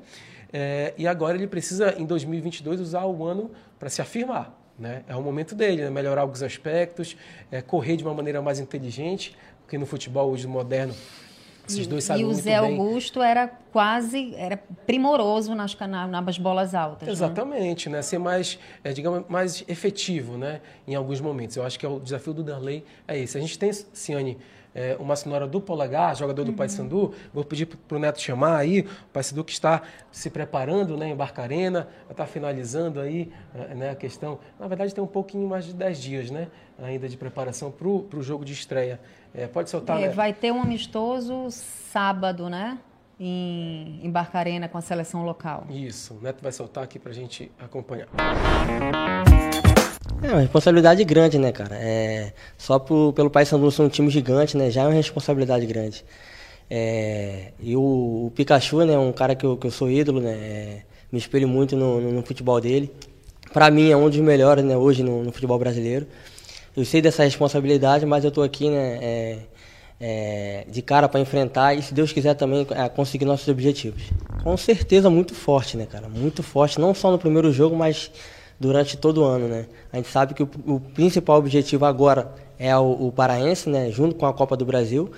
É, e agora ele precisa, em 2022, usar o ano para se afirmar, né? É o momento dele, né? melhorar alguns aspectos, é, correr de uma maneira mais inteligente, porque no futebol hoje moderno esses dois sabem E o Zé bem. Augusto era quase, era primoroso nas, nas bolas altas. Né? Exatamente, né? né? Ser mais, é, digamos, mais efetivo, né? Em alguns momentos. Eu acho que é o desafio do Darley é esse. A gente tem, Ciane, é, uma senhora do Polegar, jogador do uhum. Paysandu. Vou pedir para o Neto chamar aí, o Paysandu que está se preparando né, em Barcarena, está finalizando aí é, né, a questão. Na verdade, tem um pouquinho mais de 10 dias né, ainda de preparação para o jogo de estreia. É, pode soltar, é, Vai ter um amistoso sábado, né? Em, em Barcarena com a seleção local. Isso, o Neto vai soltar aqui para a gente acompanhar. É uma responsabilidade grande, né, cara? É, só pro, pelo Paysandu ser um time gigante, né, já é uma responsabilidade grande. É, e o, o, Pikachu, né, um cara que eu, que eu sou ídolo, né, é, me espelho muito no, no, no futebol dele. Para mim é um dos melhores, né, hoje no, no, futebol brasileiro. Eu sei dessa responsabilidade, mas eu tô aqui, né, é, é, de cara para enfrentar e, se Deus quiser, também é, conseguir nossos objetivos. Com certeza muito forte, né, cara? Muito forte, não só no primeiro jogo, mas durante todo o ano, né? A gente sabe que o, o principal objetivo agora é o, o, Paraense, né? Junto com a Copa do Brasil.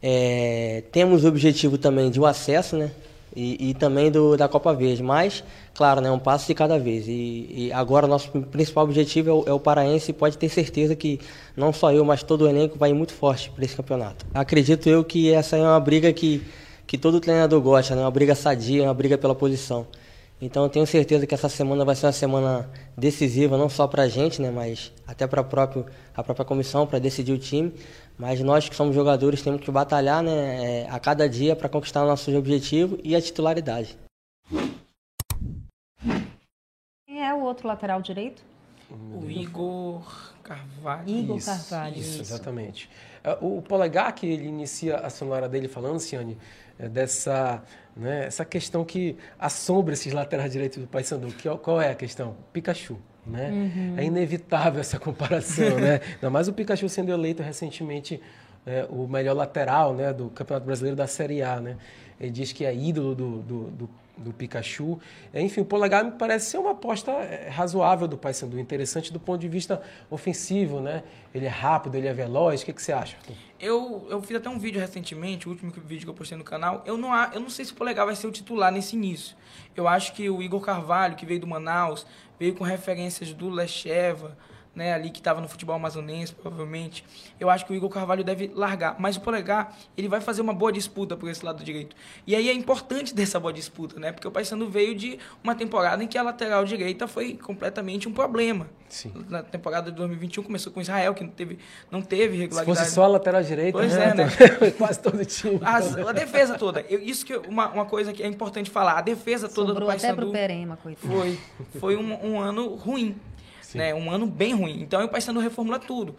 É, temos o objetivo também de o um acesso, né? E, e, também do, da Copa Verde, mas, claro, né, um passo de cada vez. E, e agora nosso principal objetivo é o, é o Paraense e pode ter certeza que não só eu, mas todo o elenco vai muito forte para esse campeonato. Acredito eu que essa é uma briga que, que todo treinador gosta, né? uma briga sadia, uma briga pela posição. Então eu tenho certeza que essa semana vai ser uma semana decisiva, não só para a gente, né, mas até para a própria comissão, para decidir o time. Mas nós que somos jogadores temos que batalhar né, é, a cada dia para conquistar o nosso objetivo e a titularidade. Quem é o outro lateral direito? O Igor Carvalho. Igor isso, Carvalho. Isso, isso, exatamente. É, o Polegar, que ele inicia a sonora dele falando, Ciane, é dessa né, essa questão que assombra esses laterais direitos do Paysandu. Que, qual é a questão? Pikachu. Né? Uhum. É inevitável essa comparação. né? Ainda mais o Pikachu sendo eleito recentemente é, o melhor lateral né, do Campeonato Brasileiro da Série A. Né? Ele diz que é ídolo do, do, do do Pikachu. É, enfim, o Polegar me parece ser uma aposta é, razoável do Paysandu, interessante do ponto de vista ofensivo, né? Ele é rápido, ele é veloz. O que, que você acha? Eu, eu fiz até um vídeo recentemente, o último vídeo que eu postei no canal. Eu não, eu não sei se o Polegar vai ser o titular nesse início. Eu acho que o Igor Carvalho, que veio do Manaus, veio com referências do Lecheva, né, ali que estava no futebol amazonense, provavelmente. Eu acho que o Igor Carvalho deve largar. Mas o Polegar, ele vai fazer uma boa disputa por esse lado direito. E aí é importante dessa boa disputa, né? Porque o Paysandu veio de uma temporada em que a lateral direita foi completamente um problema. Sim. Na temporada de 2021 começou com Israel, que não teve, não teve regularidade. Se fosse só a lateral direita, pois né? é, né? Quase todo time. A, a defesa toda. Eu, isso que uma, uma coisa que é importante falar. A defesa toda Sobrou do Paysandu... até pro Perema, coitado. Foi, foi um, um ano ruim né? Um ano bem ruim. Então o Paysandu reformula tudo.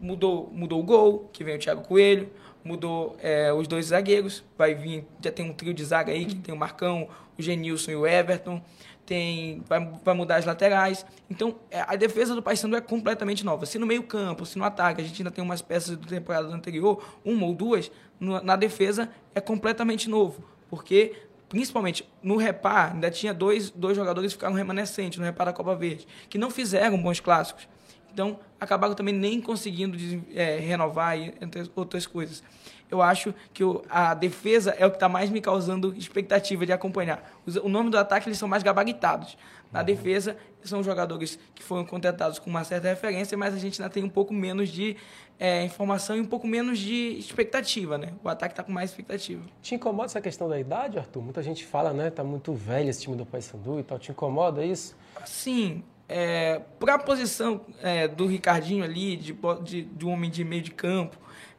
Mudou, mudou o gol, que vem o Thiago Coelho, mudou é, os dois zagueiros, vai vir, já tem um trio de zaga aí, que tem o Marcão, o Genilson e o Everton. Tem, vai, vai mudar as laterais. Então, é, a defesa do Paysandu é completamente nova. Se no meio-campo, se no ataque, a gente ainda tem umas peças da temporada anterior, uma ou duas, na defesa é completamente novo. Porque principalmente no repar, ainda tinha dois, dois jogadores que ficaram remanescentes no repar da Copa Verde, que não fizeram bons clássicos. Então, acabaram também nem conseguindo é, renovar, entre outras coisas. Eu acho que o, a defesa é o que está mais me causando expectativa de acompanhar. Os, o nome do ataque, eles são mais gabaritados. Na defesa, são jogadores que foram contratados com uma certa referência, mas a gente ainda tem um pouco menos de é, informação e um pouco menos de expectativa, né? O ataque está com mais expectativa. Te incomoda essa questão da idade, Arthur? Muita gente fala, né? Tá muito velho esse time do Paysandu e tal. Te incomoda isso? Sim. É, para a posição é, do Ricardinho ali, de, de, de um homem de meio de campo,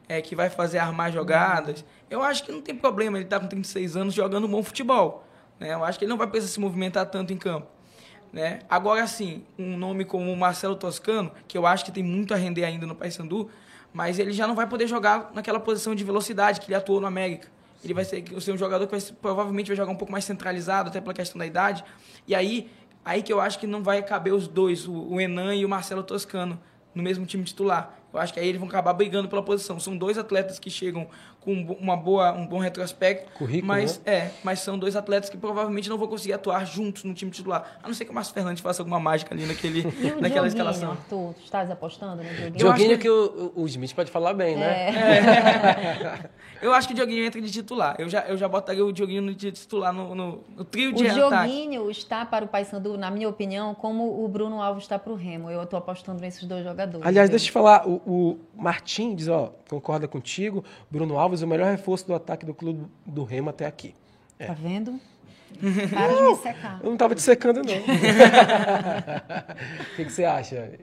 é, que vai fazer armar jogadas, eu acho que não tem problema. Ele está com 36 anos jogando bom futebol. Né? Eu acho que ele não vai precisar se movimentar tanto em campo. Né? Agora sim, um nome como o Marcelo Toscano, que eu acho que tem muito a render ainda no Paysandu, mas ele já não vai poder jogar naquela posição de velocidade que ele atuou no América. Ele vai ser, ser um jogador que vai, provavelmente vai jogar um pouco mais centralizado, até pela questão da idade. E aí, aí que eu acho que não vai caber os dois, o, o Enan e o Marcelo Toscano, no mesmo time titular. Eu acho que aí eles vão acabar brigando pela posição. São dois atletas que chegam com uma boa, um bom retrospecto. Currículo, mas, né? é, mas são dois atletas que provavelmente não vão conseguir atuar juntos no time titular. A não ser que o Márcio Fernandes faça alguma mágica ali naquele, e naquela escalação. Tu, tu estás apostando no Dioguinho? Dioguinho que, que o, o Smith pode falar bem, né? É. É. eu acho que o Dioguinho entra de titular. Eu já, eu já botaria o Dioguinho no titular no, no, no trio de o ataque. O Dioguinho está para o Paysandu, na minha opinião, como o Bruno Alves está para o Remo. Eu estou apostando nesses dois jogadores. Aliás, deixa eu te falar, o, o Martim diz, ó, concorda contigo. Bruno Alves, o melhor reforço do ataque do clube do Remo até aqui. É. Tá vendo? Para de me secar. Eu não estava te secando, não. O que, que você acha?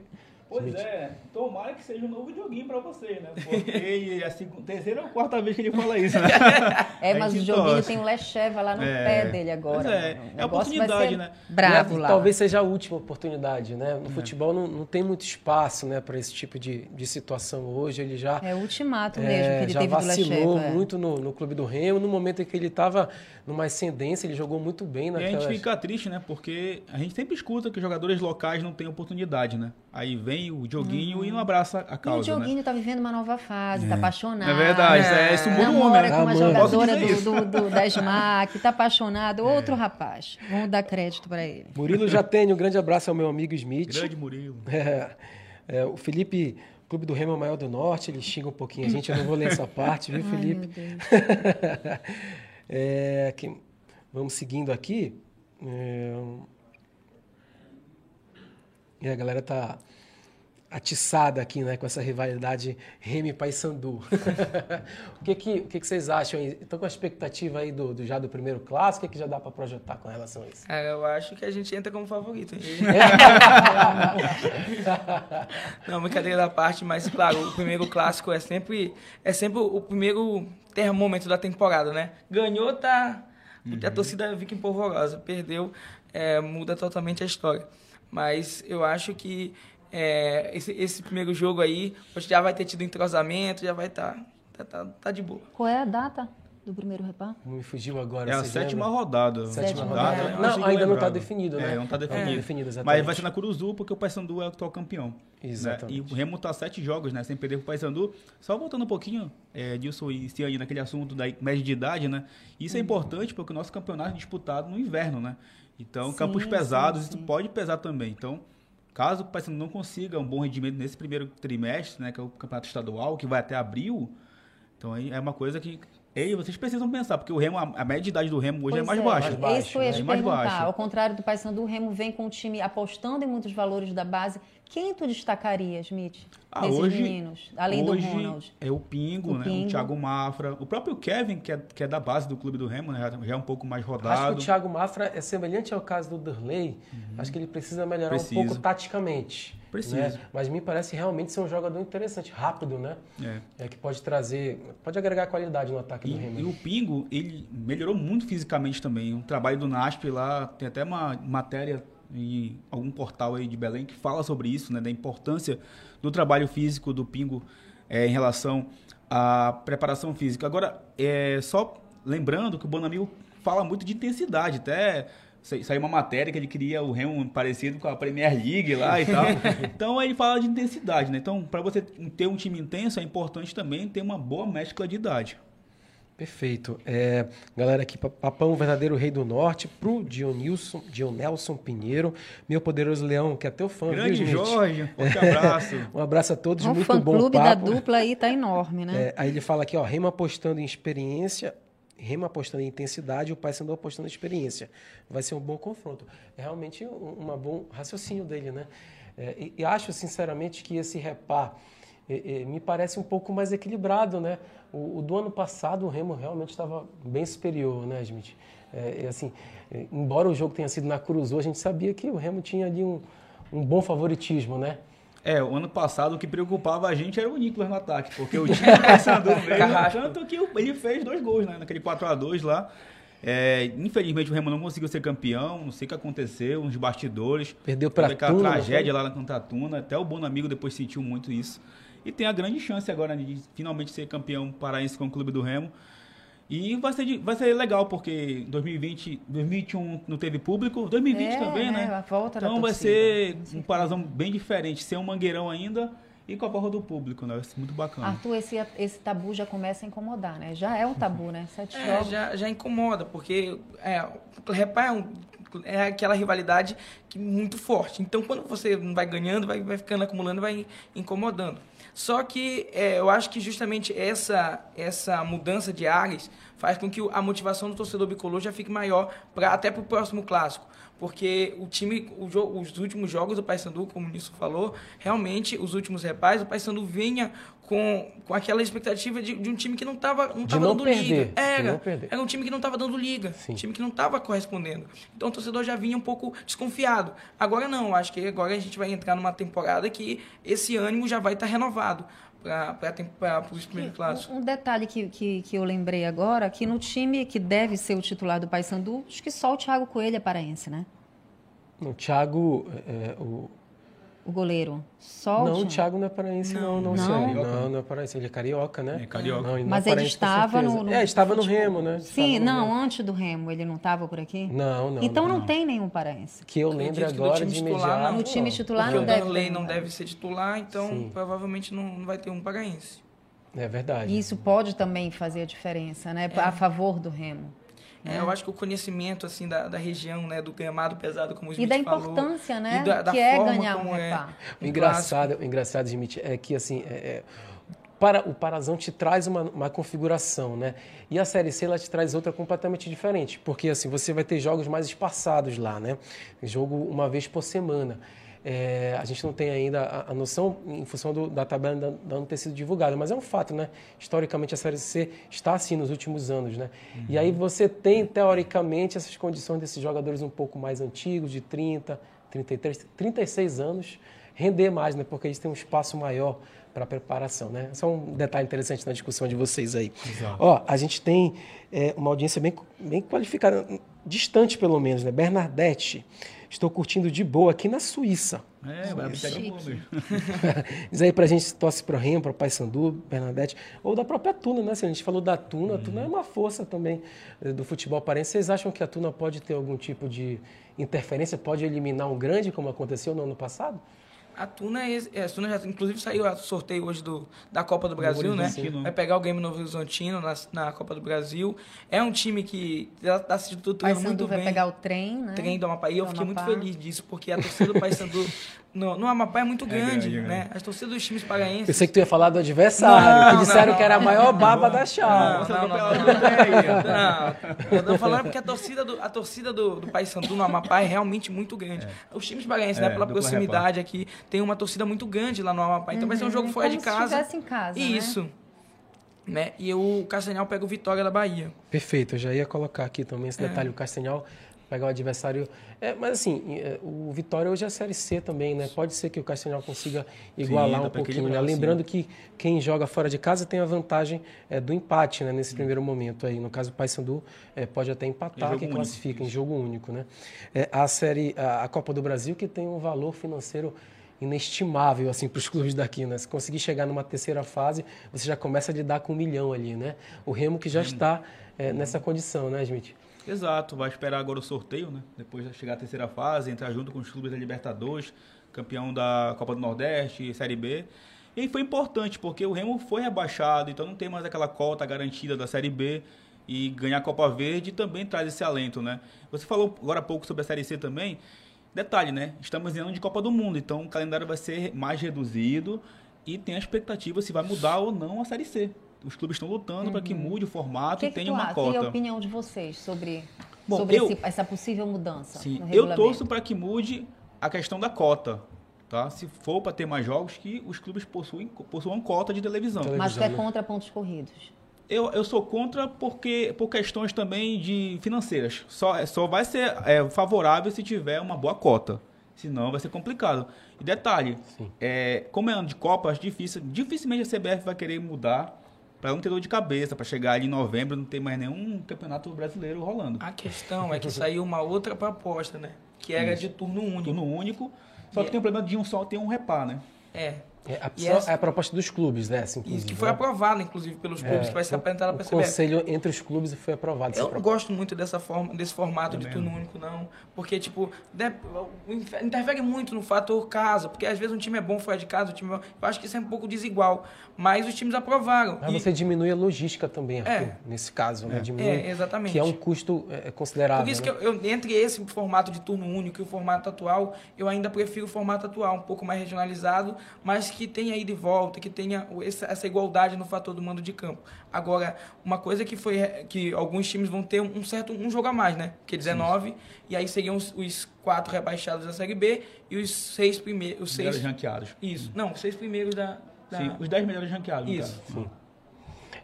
Pois é, tomara que seja um novo joguinho pra você, né? Porque é a segunda, terceira ou quarta vez que ele fala isso, né? É, mas o joguinho torce. tem o Lecheva lá no é, pé dele agora. Pois é, é a oportunidade, né? Bravo lá. Talvez seja a última oportunidade, né? No é. futebol não, não tem muito espaço, né, para esse tipo de, de situação hoje. Ele já. É o ultimato mesmo que ele já teve vacilou do Lecheva. É. muito no, no clube do Remo. No momento em que ele estava numa ascendência, ele jogou muito bem naquela. E a gente fica triste, né? Porque a gente sempre escuta que jogadores locais não têm oportunidade, né? Aí vem o Dioguinho uhum. e não abraça a causa. E o Dioguinho né? tá vivendo uma nova fase, tá é. tá apaixonado. É verdade, é, isso muda o homem, né? com uma jogadora do, do, do, da SMAC, tá apaixonado. Outro rapaz. Vamos dar crédito para ele. Murilo já tem um grande abraço ao meu amigo Smith. Grande Murilo. É, é, o Felipe, Clube do Remo Maior do Norte, ele xinga um pouquinho a gente, eu não vou ler essa parte, viu, Felipe? Ai, meu Deus. é, que, vamos seguindo aqui. É, e a galera tá atiçada aqui, né, com essa rivalidade Remy Paysandu. o que que, o que que vocês acham aí? Estão com a expectativa aí do, do, já do primeiro clássico? O que, que já dá para projetar com relação a isso? É, eu acho que a gente entra como favorito. Não, brincadeira da parte, mas claro, o primeiro clássico é sempre é sempre o primeiro termômetro da temporada, né? Ganhou, tá uhum. a torcida fica empolvorosa, perdeu, é, muda totalmente a história. Mas eu acho que é, esse, esse, primeiro jogo aí, já vai ter tido entrosamento, já vai estar tá, tá, tá, tá, de boa. Qual é a data do primeiro reparo? Me fugiu agora. É a sétima rodada. Sétima, rodada. rodada. Não, ainda não está definido, né? É, não está definido. É. definido Mas vai ser na Curuzu, porque o Paysandu é o atual campeão. Exatamente. Né? E o Remo está sete jogos, né? Sem perder para o Paysandu. Só voltando um pouquinho, é, Dilson e Ciane, naquele assunto da média de idade, né? Isso é importante porque o nosso campeonato é disputado no inverno, né? Então, sim, campos pesados, sim, sim. isso pode pesar também. Então, caso o Paysandu não consiga um bom rendimento nesse primeiro trimestre, né, que é o campeonato estadual, que vai até abril, então aí é uma coisa que Ei, vocês precisam pensar, porque o Remo, a, média de idade do Remo hoje é pois é mais baixa. Mais baixo, Isso eu ia te é perguntar. Ao contrário do Paysandu, o Remo vem com o time apostando em muitos valores da base. Quem tu destacaria, Smith, ah, desses hoje, meninos, além hoje do Ronald? É o Pingo, o né? Pingo. O Thiago Mafra. O próprio Kevin, que é, que é da base do clube do Remo, né? Já é um pouco mais rodado. Acho que o Thiago Mafra é semelhante ao caso do Derley. Uhum. Acho que ele precisa melhorar precisa. um pouco taticamente. Precisa. Né? Mas me parece realmente ser um jogador interessante, rápido, né? É. é que pode trazer, pode agregar qualidade no ataque e, do Remo. E o Pingo, ele melhorou muito fisicamente também. O trabalho do NASP lá, tem até uma matéria em algum portal aí de Belém que fala sobre isso, né? Da importância do trabalho físico do Pingo é, em relação à preparação física. Agora, é, só lembrando que o Bonamigo fala muito de intensidade, até saiu uma matéria que ele queria o Remo parecido com a Premier League lá e tal. então ele fala de intensidade, né? Então, para você ter um time intenso, é importante também ter uma boa mescla de idade. Perfeito. É, galera, aqui, Papão, verdadeiro rei do norte, pro Dionilson, Dionelson Pinheiro, meu poderoso leão, que é teu fã. Grande viu, Jorge, um forte abraço. um abraço a todos, o muito bom papo. O fã-clube da dupla aí tá enorme, né? É, aí ele fala aqui, ó, Remo apostando em experiência, Remo apostando em intensidade e o Paysandu apostando em experiência. Vai ser um bom confronto. É realmente um, um bom raciocínio dele, né? É, e, e, acho, sinceramente, que esse repar é, é, me parece um pouco mais equilibrado, né? O, o, do ano passado, o Remo realmente estava bem superior, né, Smith? É, assim, embora o jogo tenha sido na Cruzeiro, a gente sabia que o Remo tinha ali um, um bom favoritismo, né? É, o ano passado o que preocupava a gente era o Nicolas no ataque, porque o time pensando mesmo, tanto que ele fez dois gols, né, naquele 4 a 2 lá. É, infelizmente o Remo não conseguiu ser campeão, não sei o que aconteceu, uns bastidores. Perdeu para aquela tragédia lá na Tuna, até o Bom Amigo depois sentiu muito isso. E tem a grande chance agora de finalmente ser campeão paraense com o clube do Remo. E vai ser, vai ser legal, porque 2020, 2021 não teve público, 2020 é, também, né? A volta então vai ser um parazão bem diferente, ser um mangueirão ainda e com a volta do público, né? Vai ser muito bacana. Arthur, esse, esse tabu já começa a incomodar, né? Já é um tabu, né? Sete é, jogos. Já, já incomoda, porque é, repara, é, um, é aquela rivalidade que, muito forte. Então, quando você vai ganhando, vai, vai ficando acumulando, vai incomodando. Só que é, eu acho que justamente essa, essa mudança de áreas faz com que a motivação do torcedor bicolor já fique maior pra, até para o próximo clássico. porque o time, o os últimos jogos do Paysandu, como o Nisso falou, realmente, os últimos repais, o Paysandu vinha com, com aquela expectativa de, de um time que não estava não tava não dando perder, liga. Era, era um time que não estava dando liga, Sim. um time que não estava correspondendo. Então o torcedor já vinha um pouco desconfiado. Agora não, acho que agora a gente vai entrar numa temporada que esse ânimo já vai estar renovado para os primeiros clássicos. Um detalhe que, que, que eu lembrei agora, que no time que deve ser o titular do Paysandu, acho que só o Thiago Coelho é paraense, né? O Thiago, é, o, O goleiro. Só não, o Thiago. Thiago não é paraense, não, não, Não? Não? Não, não é paraense, ele é carioca, né? É carioca. Não, não Mas é ele paraense, com estava no, no É, estava no. Remo, né? Sim, Estava não, Remo. antes do Remo, ele não estava por aqui? Não, não. então não, não. tem nenhum paraense. Que eu no agora de titular, imediato. não. No time não. titular Porque não o deve ter não deve ser titular, então Sim. provavelmente não, não vai ter um paraense. É verdade. E isso pode também fazer a diferença, né? A favor do Remo. É, eu acho que o conhecimento assim da, da região, né, do gramado pesado, como o E Smith da falou, importância, né? e da- da que é ganhar um como é. repá. O engraçado, o engraçado, Smith, é que assim, é, é, para, o Parazão te traz uma, uma configuração, né? E a Série C ela te traz outra completamente diferente, porque assim você vai ter jogos mais espaçados lá, né? Jogo uma vez por semana. É, a gente não tem ainda a, a noção em função do, da tabela ainda não ter sido divulgada, mas é um fato, né? Historicamente a Série C está assim nos últimos anos, né? E aí você tem teoricamente essas condições desses jogadores um pouco mais antigos, de 30, 33, 36 anos, render mais, né? Porque eles têm um espaço maior para preparação, né? Só um detalhe interessante na discussão de vocês aí. Ó, a gente tem é, uma audiência bem, bem qualificada, distante pelo menos, né? Bernadette, estou curtindo de boa aqui na Suíça. É, vai. Diz aí pra gente se torce pro Remo, pro Paysandu, Bernadette, ou da própria Tuna, né? Se a gente falou da Tuna, a Tuna é uma força também eh, do futebol parense. Vocês acham que a Tuna pode ter algum tipo de interferência, pode eliminar um grande, como aconteceu no ano passado? A Tuna, é, é, a Tuna já, inclusive, saiu a sorteio hoje do, da Copa do Brasil, né? Vai pegar o Game Novo Horizontino na, na Copa do Brasil. É um time que está se estruturando Paysandu muito vai bem. pegar o trem, né? trem do Amapá. E eu fiquei muito feliz disso, porque a torcida do Paysandu no, no Amapá é muito grande, grande, é né? As torcidas dos times Eu paraenses... sei que tu ia falar do adversário, Não, que disseram não, que era a não. maior baba da chave. Não, não, não, não. Não, eu tô falando porque a torcida do, a torcida do, do Paysandu no Amapá é realmente muito grande. Os times paraenses, É, né, pela dupla proximidade aqui, tem uma torcida muito grande lá no Amapá. Então vai ser um jogo fora Como de se casa. estivesse em casa, né? Isso. Né? E o Castanhal pega o Vitória da Bahia. Perfeito, eu já ia colocar aqui também É. esse detalhe, o Castanhal pegar o adversário. É, mas assim, é, o Vitória hoje é a Série C também, né? Pode ser que o Castanhal consiga igualar dá um pouquinho. Né? Lembrando que quem joga fora de casa tem a vantagem é, do empate, né? Nesse primeiro momento aí. No caso, o Paysandu é, pode até Em empatar, jogo que único, classifica em jogo único, né? É, a série, a, a Copa do Brasil, que tem um valor financeiro inestimável assim para os clubes daqui, né? Se conseguir chegar numa terceira fase, você já começa a lidar com um milhão ali, né? O Remo que já está é, nessa condição, né, Smith? Exato, vai esperar agora o sorteio, né? Depois de chegar à terceira fase, entrar junto com os clubes da Libertadores, campeão da Copa do Nordeste, Série B. E foi importante, porque o Remo foi rebaixado, então não tem mais aquela cota garantida da Série B. E ganhar a Copa Verde também traz esse alento, né? Você falou agora há pouco sobre a Série C também. Detalhe, né? Estamos em ano de Copa do Mundo, então o calendário vai ser mais reduzido e tem a expectativa se vai mudar ou não a Série C. Os clubes estão lutando para que mude o formato que, e que tenha tu uma acha? cota. E a opinião de vocês sobre, Bom, sobre eu- esse- essa possível mudança Sim, no eu torço para que mude a questão da cota. Tá? Se for para ter mais jogos, que os clubes possuem, possuam cota de televisão. Tele- Mas tu é televisão, né? contra pontos corridos. Eu, eu sou contra porque por questões também de financeiras. Só, só vai ser é, favorável se tiver uma boa cota. Senão vai ser complicado. E detalhe, é, como é ano de Copa, acho difícil, dificilmente a CBF vai querer mudar para não ter dor de cabeça, para chegar ali em novembro e não ter mais nenhum campeonato brasileiro rolando. A questão é que saiu uma outra proposta, né? Que era de turno único. Turno único, só que tem o problema de um só ter um repar, né? É. É a, E essa- é a proposta dos clubes, né? Assim, Isso inclusive, que foi né? aprovado, inclusive, pelos clubes, que vai ser apresentada para a CBF. conselho entre os clubes foi aprovado. Eu não gosto muito dessa forma, desse formato de turno único, não. Porque, tipo, de- interfere muito no fator casa. Porque às vezes um time é bom fora de casa, o time é... Eu acho que isso é um pouco desigual. Mas os times aprovaram. Mas E- você diminui a logística também, Arthur, É. nesse caso, né? Diminui, É, exatamente. Que é um custo é, considerável. Por isso que né? eu, eu- entre esse formato de turno único e o formato atual, eu ainda prefiro o formato atual, um pouco mais regionalizado, mas mas que tenha ida e volta, que tenha essa, igualdade no fator do mando de campo. Agora, uma coisa que foi que alguns times vão ter um certo um jogo a mais, né? Que 19 Sim. e aí seriam os, os, quatro rebaixados da Série B e os seis primeiros, os seis ranqueados. Isso. Não, os seis primeiros da, da... Sim, os dez melhores ranqueados. Isso. Sim.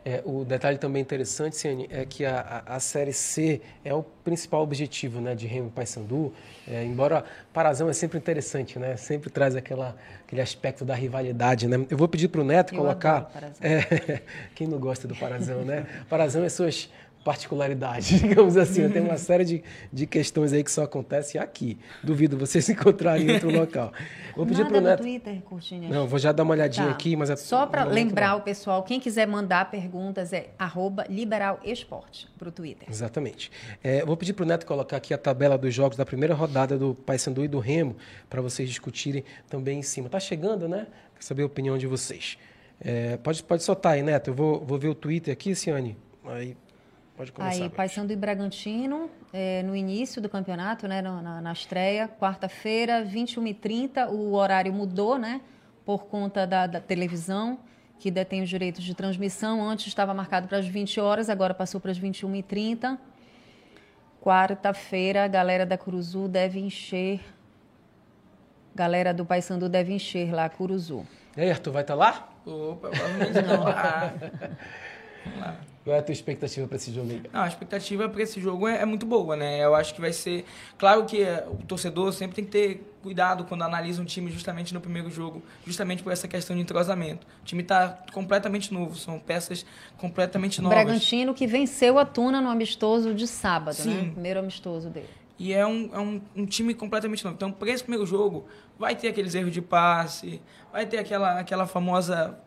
É, o detalhe também interessante, Ciane, é que a, a, a, Série C é o principal objetivo né, de Remo Paysandu. É, embora Parazão é sempre interessante, né? Sempre traz aquela, aquele aspecto da rivalidade, né? Eu vou pedir para o Neto Eu colocar... É, quem não gosta do Parazão, né? Parazão é suas particularidade, digamos assim. Tem uma série de, de questões aí que só acontecem aqui. Duvido vocês se encontrarem em outro local. Vou pedir para o Neto. Twitter, Curtinha. Não, vou já dar uma olhadinha tá. aqui, mas é só para lembrar o pessoal, quem quiser mandar perguntas é @liberalesporte para o Twitter. Exatamente. É, vou pedir para o Neto colocar aqui a tabela dos jogos da primeira rodada do Paysandu e do Remo para vocês discutirem também em cima. Tá chegando, né? Quer saber a opinião de vocês. É, pode, pode soltar aí, Neto. Eu vou, vou ver o Twitter aqui, Ciane. Aí Pode começar. Aí, Paysandu e Bragantino, é, no início do campeonato, né, na, na estreia, quarta-feira, 21h30, o horário mudou, né, por conta da, da, televisão, que detém os direitos de transmissão. Antes estava marcado para as 20 horas, agora passou para as 21h30. Quarta-feira, a galera da Curuzu deve encher. Galera do Paysandu deve encher lá, Curuzu. E aí, Arthur, vai estar tá lá? Opa, vamos lá. lá. Qual é a tua expectativa para esse jogo aí? Não, a expectativa para esse jogo é, é, muito boa, né? Eu acho que vai ser. Claro que é, o torcedor sempre tem que ter cuidado quando analisa um time justamente no primeiro jogo, justamente por essa questão de entrosamento. O time está completamente novo, são peças completamente novas. Bragantino que venceu a Tuna no amistoso de sábado, Sim. né? Primeiro amistoso dele. E é um, é um, um time completamente novo. Então, para esse primeiro jogo, vai ter aqueles erros de passe, vai ter aquela, aquela famosa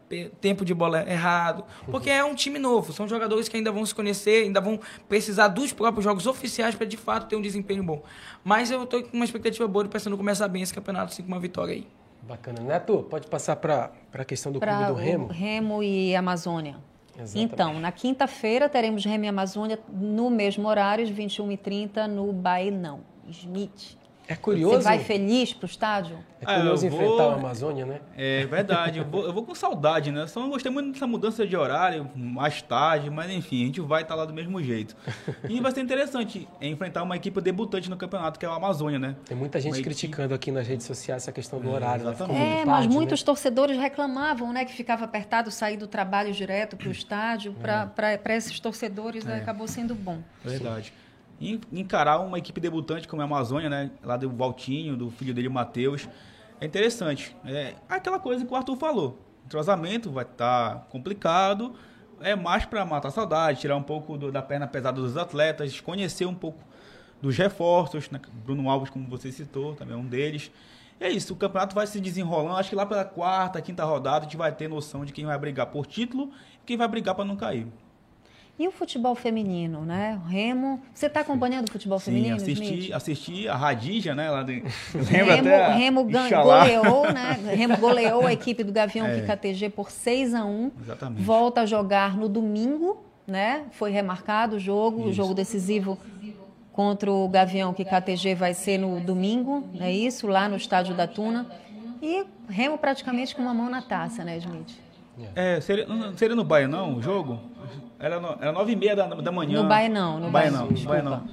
tempo de bola errado, porque é um time novo, são jogadores que ainda vão se conhecer, ainda vão precisar dos próprios jogos oficiais para de fato ter um desempenho bom. Mas eu estou com uma expectativa boa de pensando começar bem esse campeonato, assim, com uma vitória aí. Bacana. Neto, pode passar para a questão do pra clube do Remo? Remo e Amazônia. Exatamente. Então, na quinta-feira teremos Remy Amazônia no mesmo horário, às 21h30, no Bainão, Smith. É curioso. Você vai feliz pro estádio? É curioso ah, enfrentar vou... a Amazônia, né? É verdade. eu, vou, eu vou com saudade, né? Só não gostei muito dessa mudança de horário, mais tarde, mas enfim, a gente vai estar tá lá do mesmo jeito. E vai ser interessante enfrentar uma equipe debutante no campeonato, que é a Amazônia, né? Tem muita gente uma criticando equipe... aqui nas redes sociais essa questão do é, horário. Né? É, mas tarde, muitos né? torcedores reclamavam, né? Que ficava apertado sair do trabalho direto para o estádio. É. Para esses torcedores é. acabou sendo bom. Verdade. Sim e encarar uma equipe debutante como a Amazônia, né? Lá do Valtinho, do filho dele, Matheus. É interessante. É aquela coisa que o Arthur falou. O entrosamento vai estar tá complicado. É mais para matar a saudade, tirar um pouco do, da perna pesada dos atletas, conhecer um pouco dos reforços. Né? Bruno Alves, como você citou, também é um deles. E é isso, o campeonato vai se desenrolando. Acho que lá pela quarta, quinta rodada, a gente vai ter noção de quem vai brigar por título e quem vai brigar para não cair. E o futebol feminino, né? O Remo. Você está acompanhando o futebol Sim, feminino? assisti, assisti a Radija, né? Lá de... Remo, até Remo goleou, né? Remo goleou a equipe do Gavião é. KTG por 6 a 1 Exatamente. Volta a jogar no domingo, né? Foi remarcado o jogo, isso. o jogo decisivo contra o Gavião que KTG vai ser no domingo, é isso? Lá no estádio da Tuna. E Remo praticamente com uma mão na taça, né, Smith? É, seria, seria no Bahia não o jogo? Era, no, era 9 e meia da, da manhã. No Bahia não. No Bahia não. Bahia não.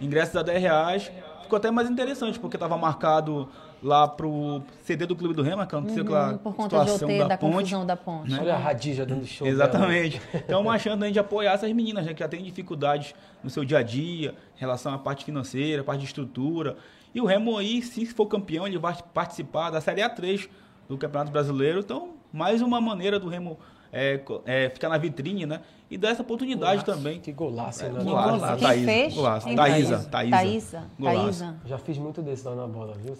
Ingresso a 10 reais. Ficou até mais interessante, porque estava marcado lá pro CD do Clube do Remo, que aconteceu uhum, aquela por conta situação de da, da ponte, confusão da ponte. Né? Olha a Radija dando show. Exatamente. Dela. Então, uma chance de apoiar essas meninas, né, que já têm dificuldades no seu dia a dia, em relação à parte financeira, à parte de estrutura. E o Remo aí, se for campeão, ele vai participar da Série A3 do Campeonato Brasileiro. Então, mais uma maneira do Remo é, é, ficar na vitrine, né? E dar essa oportunidade golaço. também. Que golaço, é, né? Golaço. golaço. Quem Thaís, fez? Golaço. Thaísa. Thaísa. Thaísa. Thaísa. Já fiz muito desse lá na bola, viu?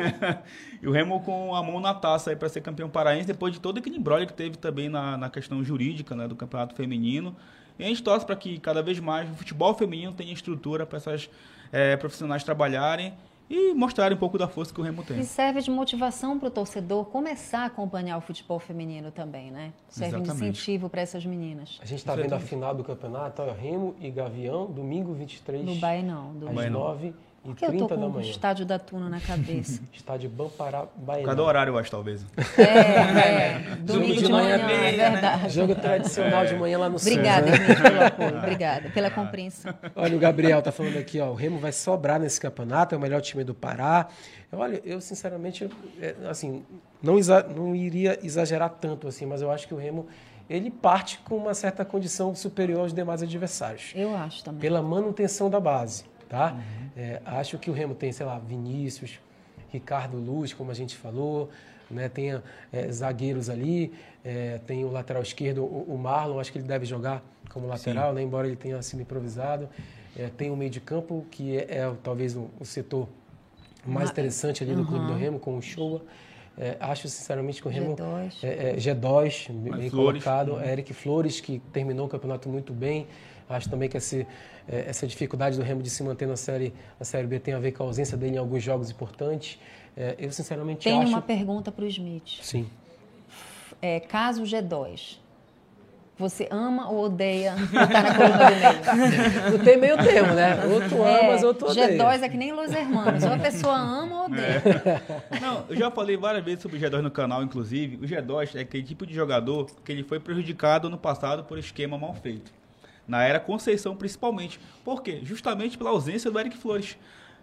e o Remo com a mão na taça aí para ser campeão paraense, depois de todo aquele embrolho que teve também na, na questão jurídica né, do campeonato feminino. E a gente torce para que cada vez mais o futebol feminino tenha estrutura para essas é, profissionais trabalharem e mostrar um pouco da força que o Remo tem. E serve de motivação para o torcedor começar a acompanhar o futebol feminino também, né? Serve Exatamente. de incentivo para essas meninas. A gente está vendo a final do campeonato, Remo e Gavião, domingo 23. No Bainão. Do às 9 Por que eu tô com o estádio da Tuna na cabeça? estádio Bampará, Bahia. Cada horário, eu acho, talvez. É, é. Domingo de, de manhã, manhã é verdade. Jogo tradicional é. de manhã lá no Obrigada, Sul, né? pelo apoio. Obrigada pela compreensão. Olha, o Gabriel tá falando aqui, ó, o Remo vai sobrar nesse campeonato, é o melhor time do Pará. Olha, eu sinceramente, é, assim, não, não iria exagerar tanto assim, mas eu acho que o Remo ele parte com uma certa condição superior aos demais adversários. Eu acho também. Pela manutenção da base, tá? Uhum. É, acho que o Remo tem, sei lá, Vinícius, Ricardo Luz, como a gente falou, né? Tem é, zagueiros ali, é, tem o lateral esquerdo, o, o, Marlon, acho que ele deve jogar como lateral, né? embora ele tenha sido improvisado. É, tem o meio de campo, que é, é talvez o, o, setor mais interessante ali do uhum. Clube do Remo, com o Showa. É, acho sinceramente que o Remo G2, é, é, G2 bem Flores, colocado, né? Eric Flores que terminou o campeonato muito bem. Acho também que esse, é, essa dificuldade do Remo de se manter na série, na série B tem a ver com a ausência dele em alguns jogos importantes. É, eu sinceramente Tenho acho. uma pergunta para o Smith. Sim. É, caso G2 você ama ou odeia estar na coluna do meio? Não tem meio termo, né? Outro é, ama, mas outro odeia. G2 é que nem Los Hermanos. Ou a pessoa ama ou odeia. É. Não, eu já falei várias vezes sobre o G2 no canal, inclusive. O G2 é aquele tipo de jogador que ele foi prejudicado no passado por esquema mal feito. Na era Conceição, principalmente. Por quê? Justamente pela ausência do Eric Flores.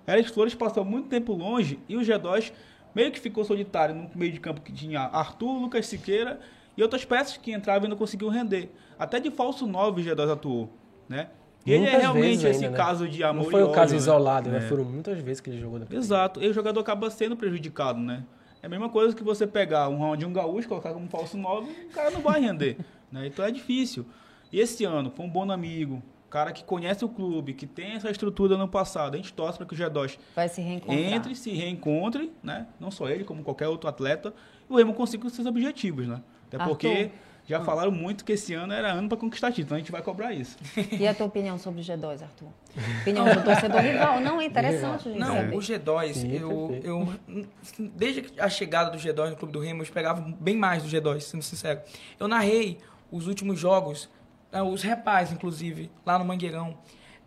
Eric Flores passou muito tempo longe e o G2 meio que ficou solitário no meio de campo que tinha Arthur, Lucas Siqueira e outras peças que entravam e não conseguiam render. Até de falso 9 o G2 atuou, né? E ele é realmente esse ainda, né? caso de amor Não foi o caso né? isolado, né? É. Foram muitas vezes que ele jogou da Exato. E o jogador acaba sendo prejudicado, né? É a mesma coisa que você pegar um round de um gaúcho, colocar como falso 9, o cara não vai render. né? Então é difícil. E esse ano, foi um bom amigo, cara que conhece o clube, que tem essa estrutura no passado, a gente torce para que o G2 vai se reencontrar. entre, se reencontre, né? Não só ele, como qualquer outro atleta, e o Remo consiga os seus objetivos, né? Até Arthur. porque já hum. falaram muito que esse ano era ano para conquistar título, então a gente vai cobrar isso. E a tua opinião sobre o G2, Arthur? Opinião do torcedor rival? Não, é interessante, gente. Não, o G2, Sim, eu, eu, desde a chegada do G2 no Clube do Remo, eu esperava bem mais do G2, sendo sincero. Eu narrei os últimos jogos, né, os repais, inclusive, lá no Mangueirão,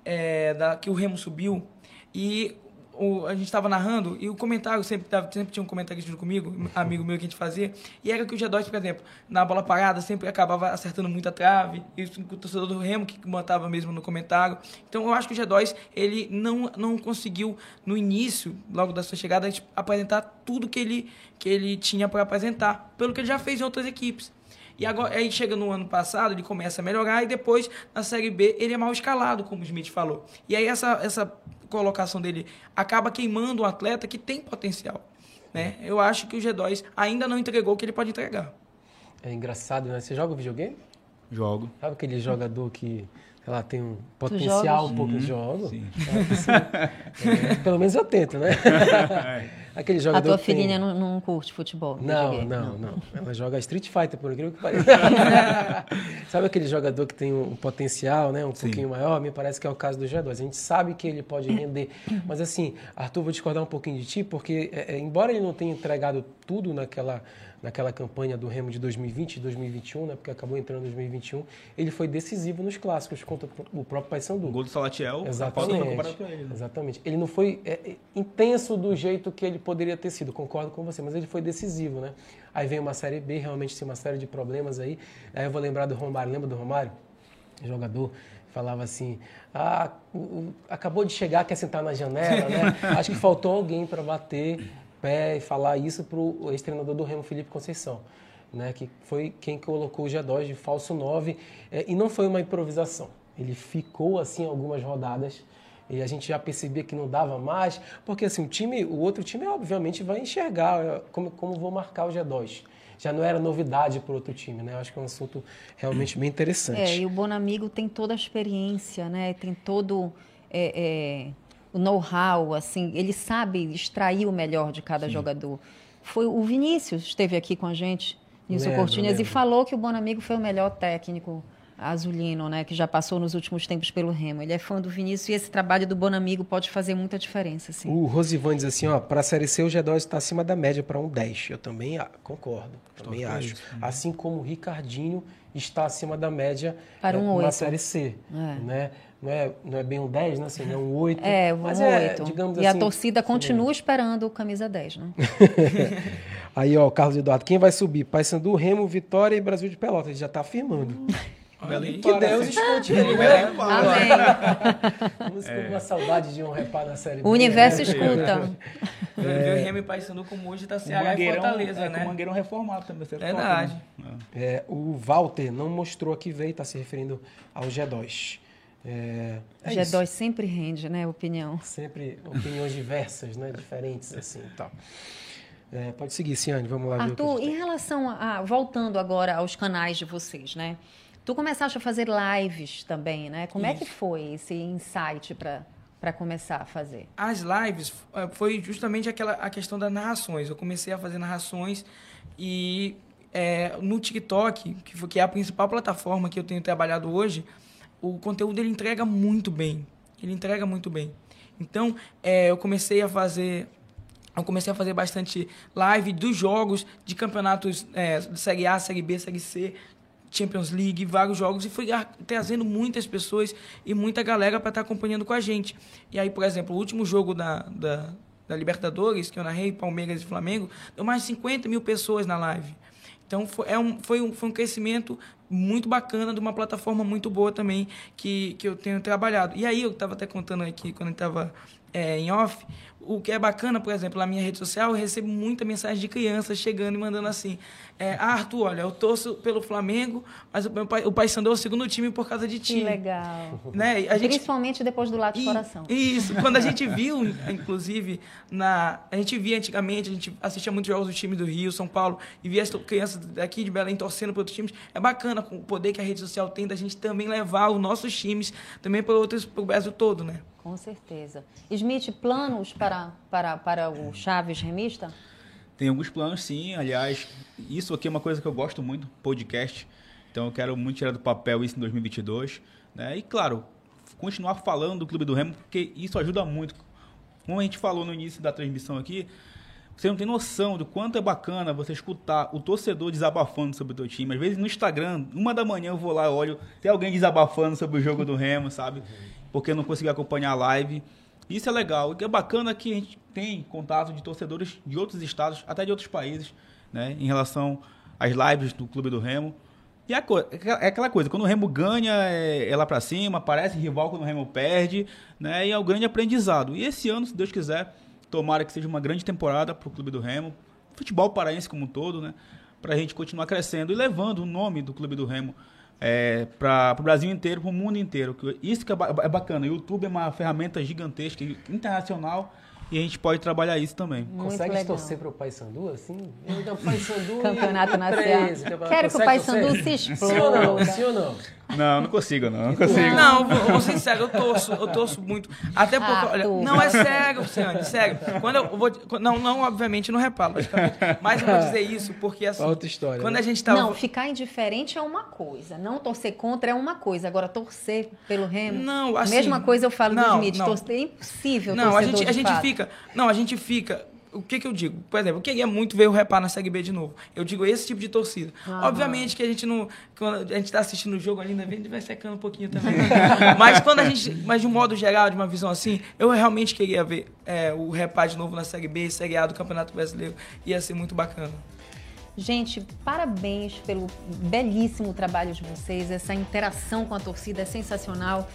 é, da, que o Remo subiu, e o, a gente estava narrando e o comentário sempre, sempre tinha um comentário comigo, amigo meu que a gente fazia, e era que o G2, por exemplo, na bola parada sempre acabava acertando muita trave, e o torcedor do Remo que botava mesmo no comentário. Então eu acho que o G2 ele não, não conseguiu no início, logo da sua chegada, apresentar tudo que ele, que ele tinha para apresentar, pelo que ele já fez em outras equipes. E agora, aí chega no ano passado, ele começa a melhorar e depois na Série B ele é mal escalado, como o Smith falou. E aí essa, essa colocação dele acaba queimando um atleta que tem potencial. Né? Eu acho que o G2 ainda não entregou o que ele pode entregar. É engraçado, né? Você joga videogame? Jogo. Sabe aquele jogador que ela tem um potencial um pouco de jogo. Sim. É, pelo menos eu tento, né? Aquele jogador A tua filhinha tem... não, não, curte futebol? Não, não, não, não, Ela joga Street Fighter, por incrível que pareça. sabe aquele jogador que tem um potencial, né? Um Sim. pouquinho maior? Me parece que é o caso do G2. A gente sabe que ele pode render. Mas assim, Arthur, vou discordar um pouquinho de ti, porque é, é embora ele não tenha entregado tudo naquela naquela campanha do Remo de 2020 e 2021, né, porque acabou entrando em 2021, ele foi decisivo nos clássicos contra o próprio Paysandu. O gol do Salatiel, exatamente, ele. Exatamente. Ele não foi é, é, intenso do jeito que ele poderia ter sido, concordo com você, mas ele foi decisivo, né? Aí vem uma Série B, realmente tem uma série de problemas aí. Aí eu vou lembrar do Romário, lembra do Romário? Jogador falava assim: ah, acabou de chegar, quer sentar na janela, né? Acho que faltou alguém para bater pé e falar isso para o ex-treinador do Remo, Felipe Conceição, né, que foi quem colocou o G2 de falso 9, é, e não foi uma improvisação. Ele ficou assim algumas rodadas e a gente já percebia que não dava mais, porque assim, o time, o outro time obviamente vai enxergar é, como, como vou marcar o G2 já não era novidade para outro time, né? Eu acho que é um assunto realmente bem interessante. É, e o Bonamigo tem toda a experiência, né? Tem todo é, é o know-how, assim, ele sabe extrair o melhor de cada Sim. jogador. Foi o Vinícius esteve aqui com a gente, Nilson Cortinhas, e falou que o Bonamigo foi o melhor técnico azulino, né, que já passou nos últimos tempos pelo Remo. Ele é fã do Vinícius e esse trabalho do Bonamigo pode fazer muita diferença, assim. O Rosivan diz assim, ó, para a Série C o G2 está acima da média para um 10. Eu também concordo, também acho. Isso, né? Assim como o Ricardinho está acima da média para um é, na Série C, é. né? Não é, não é bem um 10, né? Assim, é um 8. É, um mas 8. É, digamos e assim, a torcida continua esperando o camisa 10, né? Aí, ó, Carlos Eduardo, quem vai subir? Paysandu, Remo, Vitória e Brasil de Pelotas. Ele já está afirmando. Belém que Deus escute ele, né? Amém. Vamos com é. uma saudade de um reparo na série O universo né? escuta. É. Ver Remy Paysandu como hoje está Ceará e Fortaleza, é, né? O Mangueirão reformado também. Verdade. Né? É, o Walter não mostrou que veio, está se referindo ao G2. É, é G2 isso. sempre rende, né? Opinião. Sempre opiniões diversas, né? Diferentes, assim e tal. É, pode seguir, Ciane, vamos lá. Arthur, em relação a. Voltando agora aos canais de vocês, né? Tu começaste a fazer lives também, né? Como Isso. é que foi esse insight para para começar a fazer? As lives eh, foi justamente aquela a questão das narrações. Eu comecei a fazer narrações e é, no TikTok, que, foi, que é a principal plataforma que eu tenho trabalhado hoje, o conteúdo ele entrega muito bem. Ele entrega muito bem. Então, é, eu comecei a fazer eu comecei a fazer bastante live dos jogos de campeonatos é, de Série A, Série B, Série C, Champions League, vários jogos, e foi trazendo muitas pessoas e muita galera para estar tá acompanhando com a gente. E aí, por exemplo, o último jogo da, da, da Libertadores, que eu narrei, Palmeiras e Flamengo, deu mais de 50 mil pessoas na live. Então, foi, é um, foi, um, foi um crescimento muito bacana de uma plataforma muito boa também que, que eu tenho trabalhado. E aí, eu estava até contando aqui, quando estava é, em off, o que é bacana, por exemplo, na minha rede social, eu recebo muita mensagem de crianças chegando e mandando assim: é, ah, Arthur, olha, eu torço pelo Flamengo, mas o, meu pai, o Paysandu é o segundo time por causa de ti. Que legal. Né? A gente, Principalmente depois do lado de coração. Isso. Quando a gente viu, inclusive, na, a gente via antigamente, a gente assistia muitos jogos do time do Rio, São Paulo, e via as crianças daqui de Belém torcendo para outros times. É bacana o poder que a rede social tem da gente também levar os nossos times também para outros, para o Brasil todo, né? Com certeza. Smith, planos para, para, para o Chaves Remista? Tem alguns planos, sim. Aliás, isso aqui é uma coisa que eu gosto muito, podcast. Então eu quero muito tirar do papel isso em 2022. Né? E, claro, continuar falando do Clube do Remo, porque isso ajuda muito. Como a gente falou no início da transmissão aqui, você não tem noção do quanto é bacana você escutar o torcedor desabafando sobre o teu time. Às vezes no Instagram, uma da manhã eu vou lá olho, tem alguém desabafando sobre o jogo do Remo, sabe? porque eu não consegui acompanhar a live. Isso é legal. E é bacana que a gente tem contato de torcedores de outros estados, até de outros países, né, em relação às lives do Clube do Remo. E é, é aquela coisa, quando o Remo ganha, é, é lá para cima, parece rival quando o Remo perde, né? E é o grande aprendizado. E esse ano, se Deus quiser, tomara que seja uma grande temporada para o Clube do Remo, futebol paraense como um todo, né? Para a gente continuar crescendo e levando o nome do Clube do Remo é, para o Brasil inteiro, para o mundo inteiro. Isso que é, é bacana. O YouTube é uma ferramenta gigantesca, internacional, e a gente pode trabalhar isso também. Muito Consegue legal. torcer para o Paysandu assim? Então, Paysandu Campeonato Nacional. Quero que o Paysandu se exploda. Sim ou não? Sim ou não? Não, não consigo, não. Não consigo. Não, vou, vou ser sincero, eu torço, eu torço muito. Até porque, ah, olha, não é sério, Luciane, sério. Quando eu vou. Não, não, obviamente, não reparo. Mas eu vou dizer isso porque assim. Outra história. Quando né? a gente tá. Não, ficar indiferente é uma coisa. Não torcer contra é uma coisa. Agora, torcer pelo Remo. Não, assim. Mesma coisa eu falo não, do Smith. Torcer é impossível. Não, a gente, a gente fica. Não, a gente fica o que, que eu digo? Por exemplo, eu queria muito ver o Repar na Série B de novo. Eu digo esse tipo de torcida. Obviamente que a gente não. Quando a gente está assistindo o jogo ainda vem, vai secando um pouquinho também. mas quando a gente. Mas de um modo geral, de uma visão assim, eu realmente queria ver é, o Repar de novo na Série B, Série A do Campeonato Brasileiro. Ia ser muito bacana. Gente, parabéns pelo belíssimo trabalho de vocês. Essa interação com a torcida é sensacional.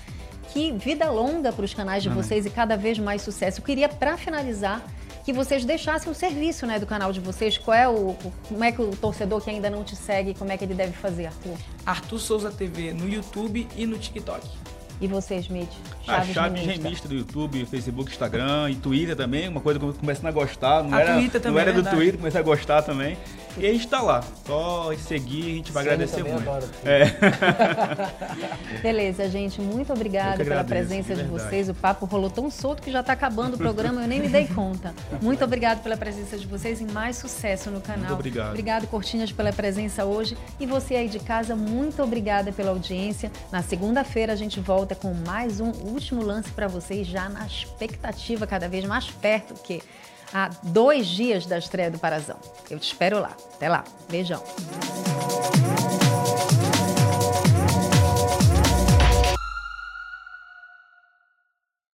Que vida longa para os canais de vocês e cada vez mais sucesso. Eu queria, para finalizar, que vocês deixassem o serviço né, do canal de vocês. Qual é o, como é que o torcedor que ainda não te segue, como é que ele deve fazer, Arthur? Arthur Souza TV no YouTube e no TikTok. E você, Smith? Chaves, ah, Chaves Remista. Remista do YouTube, Facebook, Instagram e Twitter também. Uma coisa que eu comecei a gostar. Não a era, Twitter também, não era é do Twitter, comecei a gostar também. E a gente tá lá. Só seguir, a gente vai Sim, agradecer muito. É. Beleza, gente. Muito obrigada pela presença de vocês. O papo rolou tão solto que já está acabando o programa, eu nem me dei conta. Muito obrigado pela presença de vocês e mais sucesso no canal. Muito obrigado. Obrigado, Cortinhas, pela presença hoje. E você aí de casa, muito obrigada pela audiência. Na segunda-feira a gente volta com mais um último lance para vocês, já na expectativa cada vez mais perto, que a dois dias da estreia do Parazão. Eu te espero lá. Até lá. Beijão.